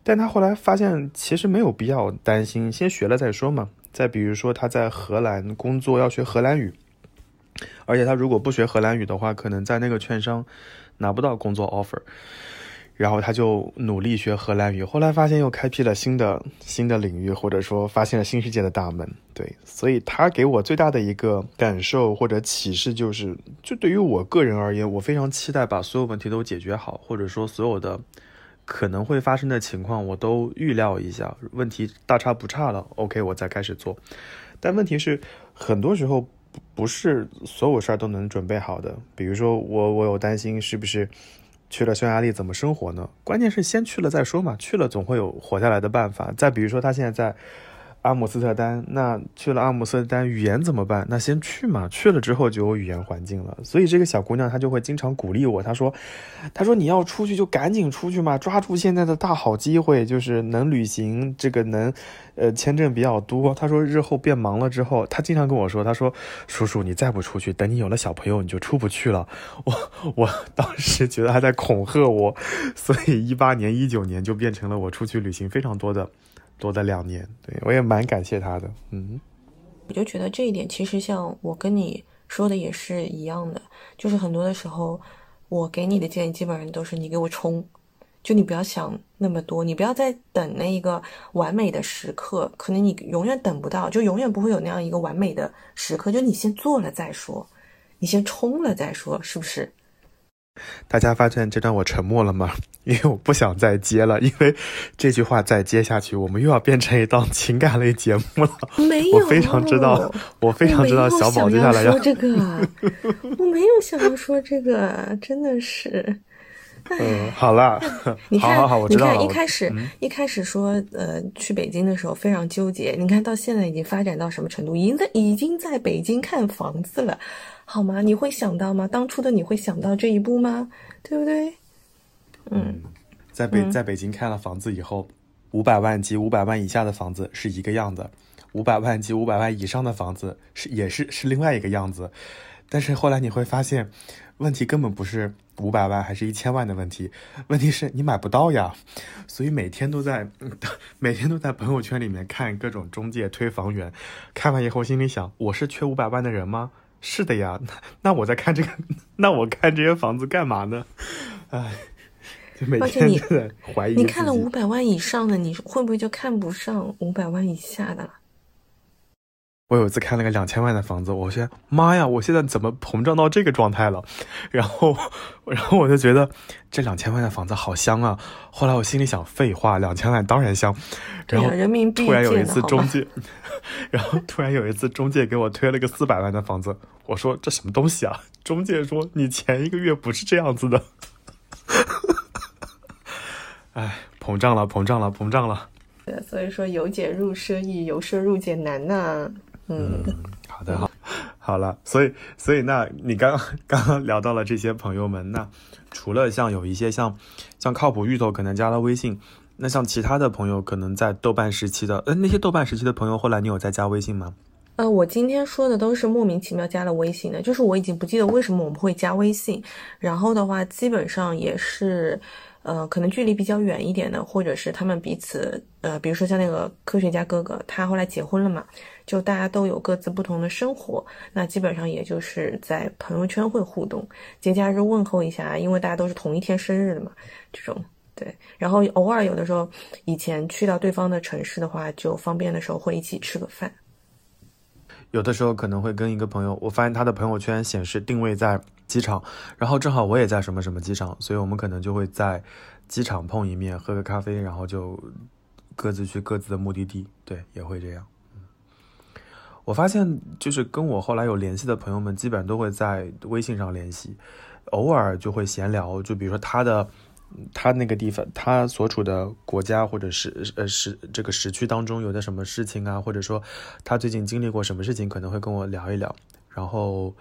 但她后来发现，其实没有必要担心，先学了再说嘛。再比如说，她在荷兰工作要学荷兰语。而且他如果不学荷兰语的话，可能在那个券商拿不到工作 offer。然后他就努力学荷兰语，后来发现又开辟了新的新的领域，或者说发现了新世界的大门。对，所以他给我最大的一个感受或者启示就是，就对于我个人而言，我非常期待把所有问题都解决好，或者说所有的可能会发生的情况我都预料一下，问题大差不差了，OK，我再开始做。但问题是，很多时候。不是所有事儿都能准备好的。比如说，我我有担心，是不是去了匈牙利怎么生活呢？关键是先去了再说嘛，去了总会有活下来的办法。再比如说，他现在在阿姆斯特丹，那去了阿姆斯特丹，语言怎么办？那先去嘛，去了之后就有语言环境了。所以这个小姑娘她就会经常鼓励我，她说：“她说你要出去就赶紧出去嘛，抓住现在的大好机会，就是能旅行，这个能，呃，签证比较多。”她说日后变忙了之后，她经常跟我说：“她说叔叔，你再不出去，等你有了小朋友，你就出不去了。”我我当时觉得她在恐吓我，所以一八年、一九年就变成了我出去旅行非常多的。多的两年，对我也蛮感谢他的。嗯，我就觉得这一点其实像我跟你说的也是一样的，就是很多的时候，我给你的建议基本上都是你给我冲，就你不要想那么多，你不要再等那一个完美的时刻，可能你永远等不到，就永远不会有那样一个完美的时刻，就你先做了再说，你先冲了再说，是不是？大家发现这段我沉默了吗？因为我不想再接了，因为这句话再接下去，我们又要变成一档情感类节目了。没有，我非常知道，我非常知道小宝接下来要说这个，我没有想要说这个，真的是。嗯，好了，你看，好好好，你看。一开始一开始说，呃，去北京的时候非常纠结，你看到现在已经发展到什么程度？已经在已经在北京看房子了。好吗？你会想到吗？当初的你会想到这一步吗？对不对？嗯，在北在北京看了房子以后，五百万及五百万以下的房子是一个样子，五百万及五百万以上的房子是也是是另外一个样子。但是后来你会发现，问题根本不是五百万还是一千万的问题，问题是你买不到呀。所以每天都在 每天都在朋友圈里面看各种中介推房源，看完以后心里想：我是缺五百万的人吗？是的呀，那那我在看这个，那我看这些房子干嘛呢？哎，就每天都在怀疑。你看了五百万以上的，你会不会就看不上五百万以下的了？我有一次看了个两千万的房子，我现妈呀，我现在怎么膨胀到这个状态了？然后，然后我就觉得这两千万的房子好香啊。后来我心里想，废话，两千万当然香。然后人民币突然有一次中介，然后突然有一次中介给我推了个四百万的房子，我说这什么东西啊？中介说你前一个月不是这样子的。哎，膨胀了，膨胀了，膨胀了。对，所以说由俭入奢易，由奢入俭难呐。嗯，好的，好，好了，所以，所以，那你刚刚刚聊到了这些朋友们，那除了像有一些像像靠谱芋头可能加了微信，那像其他的朋友可能在豆瓣时期的，呃，那些豆瓣时期的朋友，后来你有在加微信吗？呃，我今天说的都是莫名其妙加了微信的，就是我已经不记得为什么我们会加微信，然后的话，基本上也是。呃，可能距离比较远一点的，或者是他们彼此，呃，比如说像那个科学家哥哥，他后来结婚了嘛，就大家都有各自不同的生活，那基本上也就是在朋友圈会互动，节假日问候一下，因为大家都是同一天生日的嘛，这种对，然后偶尔有的时候，以前去到对方的城市的话，就方便的时候会一起吃个饭。有的时候可能会跟一个朋友，我发现他的朋友圈显示定位在机场，然后正好我也在什么什么机场，所以我们可能就会在机场碰一面，喝个咖啡，然后就各自去各自的目的地。对，也会这样。我发现就是跟我后来有联系的朋友们，基本上都会在微信上联系，偶尔就会闲聊，就比如说他的。他那个地方，他所处的国家或者是呃时这个时区当中有的什么事情啊，或者说他最近经历过什么事情，可能会跟我聊一聊。然后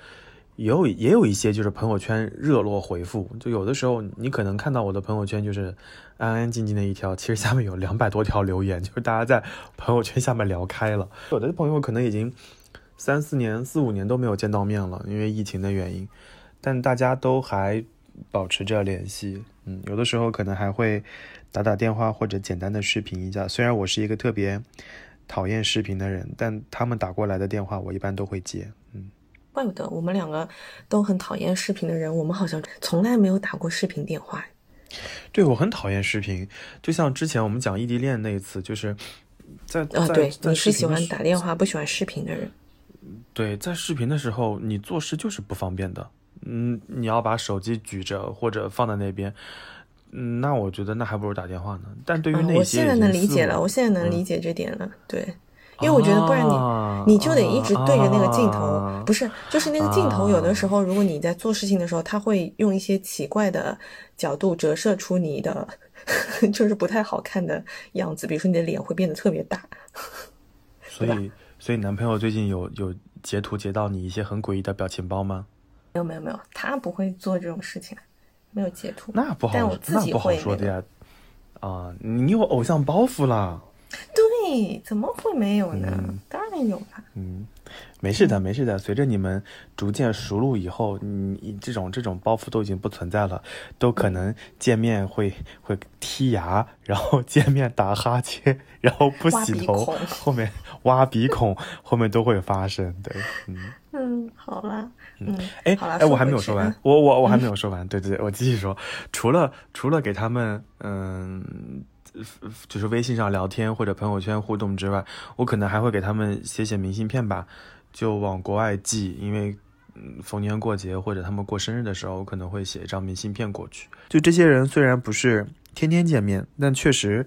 也有也有一些就是朋友圈热络回复，就有的时候你可能看到我的朋友圈就是安安静静的一条，其实下面有两百多条留言，就是大家在朋友圈下面聊开了。有的朋友可能已经三四年、四五年都没有见到面了，因为疫情的原因，但大家都还保持着联系。嗯，有的时候可能还会打打电话或者简单的视频一下。虽然我是一个特别讨厌视频的人，但他们打过来的电话我一般都会接。嗯，怪不得我们两个都很讨厌视频的人，我们好像从来没有打过视频电话。对，我很讨厌视频。就像之前我们讲异地恋那一次，就是在啊，对，你是喜欢打电话不喜欢视频的人。对，在视频的时候你做事就是不方便的。嗯，你要把手机举着或者放在那边，嗯，那我觉得那还不如打电话呢。但对于那些，我现在能理解了，我现在能理解这点了。对，因为我觉得不然你你就得一直对着那个镜头，不是，就是那个镜头有的时候，如果你在做事情的时候，他会用一些奇怪的角度折射出你的，就是不太好看的样子，比如说你的脸会变得特别大。所以，所以男朋友最近有有截图截到你一些很诡异的表情包吗？没有没有没有，他不会做这种事情，没有截图。那不好，那不好说的呀。啊，你有偶像包袱了。对，怎么会没有呢？当然有了。嗯，没事的，没事的。随着你们逐渐熟络以后，你这种这种包袱都已经不存在了，都可能见面会会剔牙，然后见面打哈欠，然后不洗头，后面挖鼻孔，后面都会发生。对，嗯嗯，好了，嗯，哎哎，我还没有说完，我我我还没有说完。对对对，我继续说，除了除了给他们，嗯。就是微信上聊天或者朋友圈互动之外，我可能还会给他们写写明信片吧，就往国外寄。因为逢年过节或者他们过生日的时候，我可能会写一张明信片过去。就这些人虽然不是天天见面，但确实，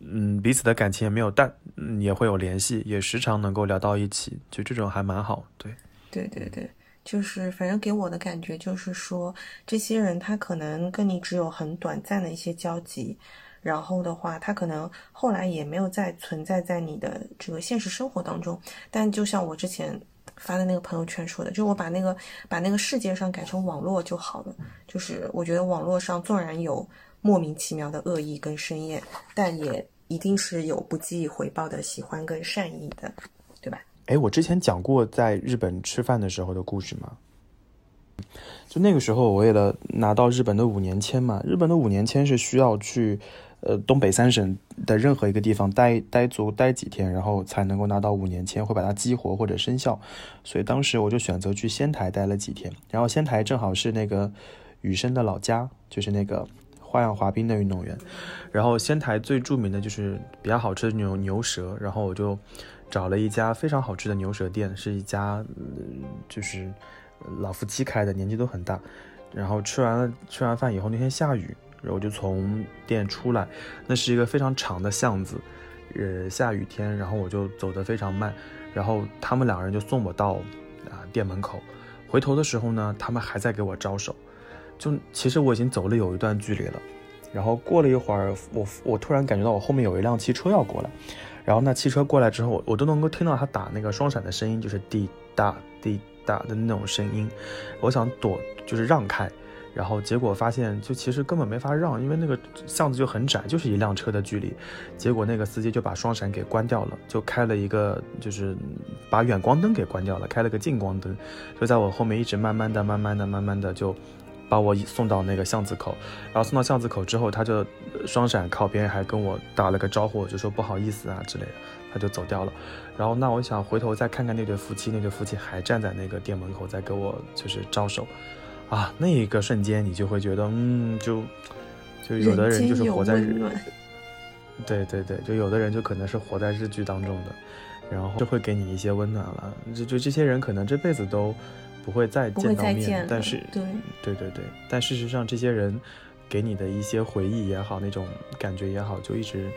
嗯，彼此的感情也没有淡，也会有联系，也时常能够聊到一起。就这种还蛮好。对，对对对，就是反正给我的感觉就是说，这些人他可能跟你只有很短暂的一些交集。然后的话，他可能后来也没有再存在在你的这个现实生活当中。但就像我之前发的那个朋友圈说的，就是我把那个把那个世界上改成网络就好了。就是我觉得网络上纵然有莫名其妙的恶意跟深厌，但也一定是有不计回报的喜欢跟善意的，对吧？哎，我之前讲过在日本吃饭的时候的故事吗？就那个时候，我为了拿到日本的五年签嘛，日本的五年签是需要去。呃，东北三省的任何一个地方待待足待几天，然后才能够拿到五年签，会把它激活或者生效。所以当时我就选择去仙台待了几天，然后仙台正好是那个羽生的老家，就是那个花样滑冰的运动员。然后仙台最著名的就是比较好吃的牛牛舌，然后我就找了一家非常好吃的牛舌店，是一家就是老夫妻开的，年纪都很大。然后吃完了吃完饭以后，那天下雨。然后我就从店出来，那是一个非常长的巷子，呃，下雨天，然后我就走得非常慢，然后他们两个人就送我到啊店门口，回头的时候呢，他们还在给我招手，就其实我已经走了有一段距离了，然后过了一会儿，我我突然感觉到我后面有一辆汽车要过来，然后那汽车过来之后，我都能够听到他打那个双闪的声音，就是滴答滴答的那种声音，我想躲，就是让开。然后结果发现，就其实根本没法让，因为那个巷子就很窄，就是一辆车的距离。结果那个司机就把双闪给关掉了，就开了一个，就是把远光灯给关掉了，开了个近光灯，就在我后面一直慢慢的、慢慢的、慢慢的就把我送到那个巷子口。然后送到巷子口之后，他就双闪靠边，还跟我打了个招呼，就说不好意思啊之类的，他就走掉了。然后那我想回头再看看那对夫妻，那对夫妻还站在那个店门口在给我就是招手。啊，那一个瞬间，你就会觉得，嗯，就就有的人就是活在日，对对对，就有的人就可能是活在日剧当中的，然后就会给你一些温暖了。就就这些人可能这辈子都不会再见到面，但是对对对对，但事实上这些人给你的一些回忆也好，那种感觉也好，就一直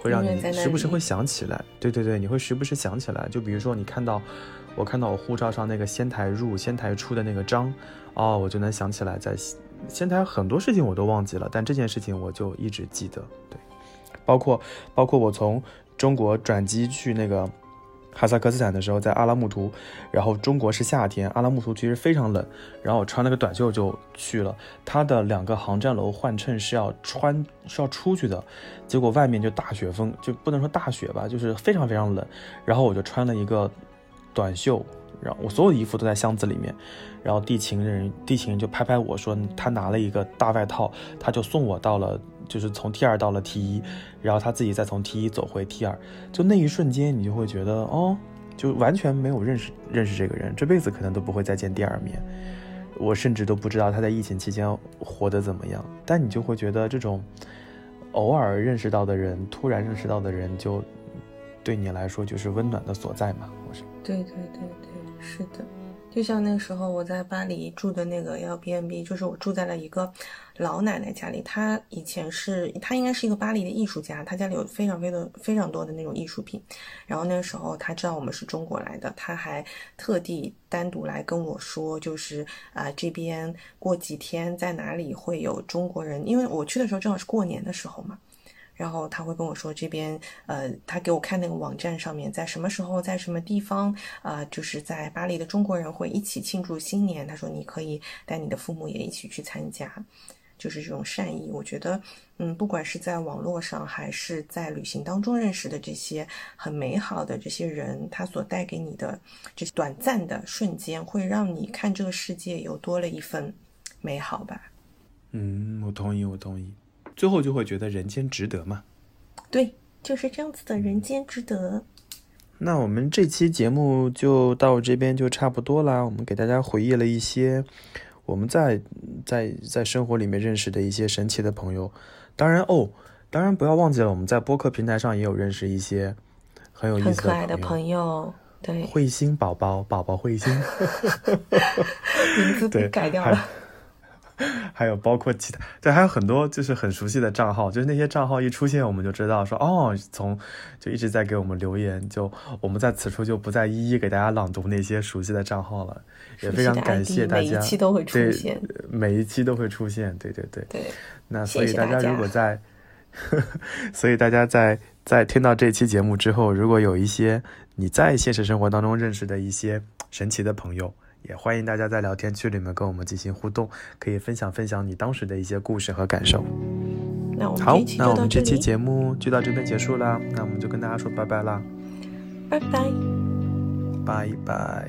会让你时不时会想起来。对对对，你会时不时想起来。就比如说你看到我看到我护照上那个仙台入仙台出的那个章。哦，我就能想起来，在仙台很多事情我都忘记了，但这件事情我就一直记得。对，包括包括我从中国转机去那个哈萨克斯坦的时候，在阿拉木图，然后中国是夏天，阿拉木图其实非常冷，然后我穿了个短袖就去了。它的两个航站楼换乘是要穿是要出去的，结果外面就大雪封，就不能说大雪吧，就是非常非常冷，然后我就穿了一个短袖。然后我所有的衣服都在箱子里面，然后地勤人地勤人就拍拍我说他拿了一个大外套，他就送我到了，就是从 T 二到了 T 一，然后他自己再从 T 一走回 T 二，就那一瞬间你就会觉得哦，就完全没有认识认识这个人，这辈子可能都不会再见第二面，我甚至都不知道他在疫情期间活得怎么样，但你就会觉得这种偶尔认识到的人，突然认识到的人，就对你来说就是温暖的所在嘛，对对对对。是的，就像那时候我在巴黎住的那个 L B N B，就是我住在了一个老奶奶家里。她以前是，她应该是一个巴黎的艺术家，她家里有非常非常非常多的那种艺术品。然后那时候她知道我们是中国来的，她还特地单独来跟我说，就是啊这边过几天在哪里会有中国人，因为我去的时候正好是过年的时候嘛。然后他会跟我说这边，呃，他给我看那个网站上面，在什么时候，在什么地方，啊，就是在巴黎的中国人会一起庆祝新年。他说你可以带你的父母也一起去参加，就是这种善意。我觉得，嗯，不管是在网络上还是在旅行当中认识的这些很美好的这些人，他所带给你的这些短暂的瞬间，会让你看这个世界有多了一份美好吧。嗯，我同意，我同意。最后就会觉得人间值得嘛？对，就是这样子的人间值得。那我们这期节目就到这边就差不多啦。我们给大家回忆了一些我们在在在生活里面认识的一些神奇的朋友。当然哦，当然不要忘记了，我们在播客平台上也有认识一些很有意思、很可爱的朋友。对，彗星宝宝，宝宝彗星，名字被改掉了。还有包括其他，对，还有很多就是很熟悉的账号，就是那些账号一出现，我们就知道说，哦，从就一直在给我们留言，就我们在此处就不再一一给大家朗读那些熟悉的账号了，也非常感谢大家，每一期都会出现，每一期都会出现，对对对，对，那所以大家如果在，所以大家在在听到这期节目之后，如果有一些你在现实生活当中认识的一些神奇的朋友。也欢迎大家在聊天区里面跟我们进行互动，可以分享分享你当时的一些故事和感受。好，那我们这期节目就到这边结束啦，那我们就跟大家说拜拜啦，拜拜，拜拜。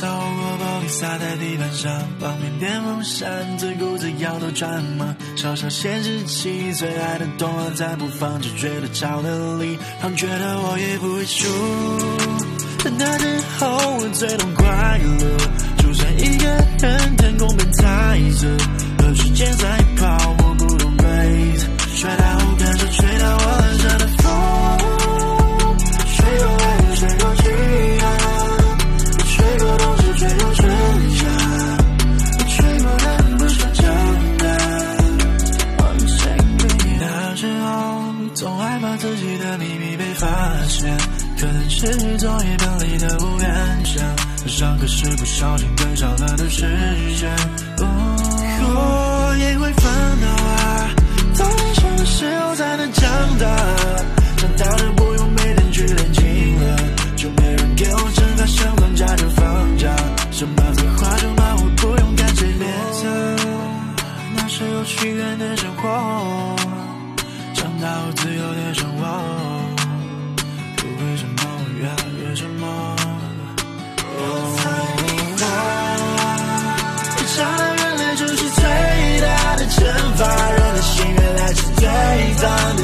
透过玻璃洒在地板上，旁边电风扇自顾自摇头转嘛？小小显示器最爱的动画在播放，只觉得超能力，让觉得我也不会输。长大之后我最懂快乐，就算一个人天空被踩着，和时间赛跑，我不懂 race，吹到感受吹到我是作业本里的不檐想上课时不小心跟上了的视间哦我也会烦恼啊到底什么时候才能长大长大了不用每天去练琴了就没人给我挣个想放假就放假想把废话就骂我不用感谢脸色那是候许愿的生活 done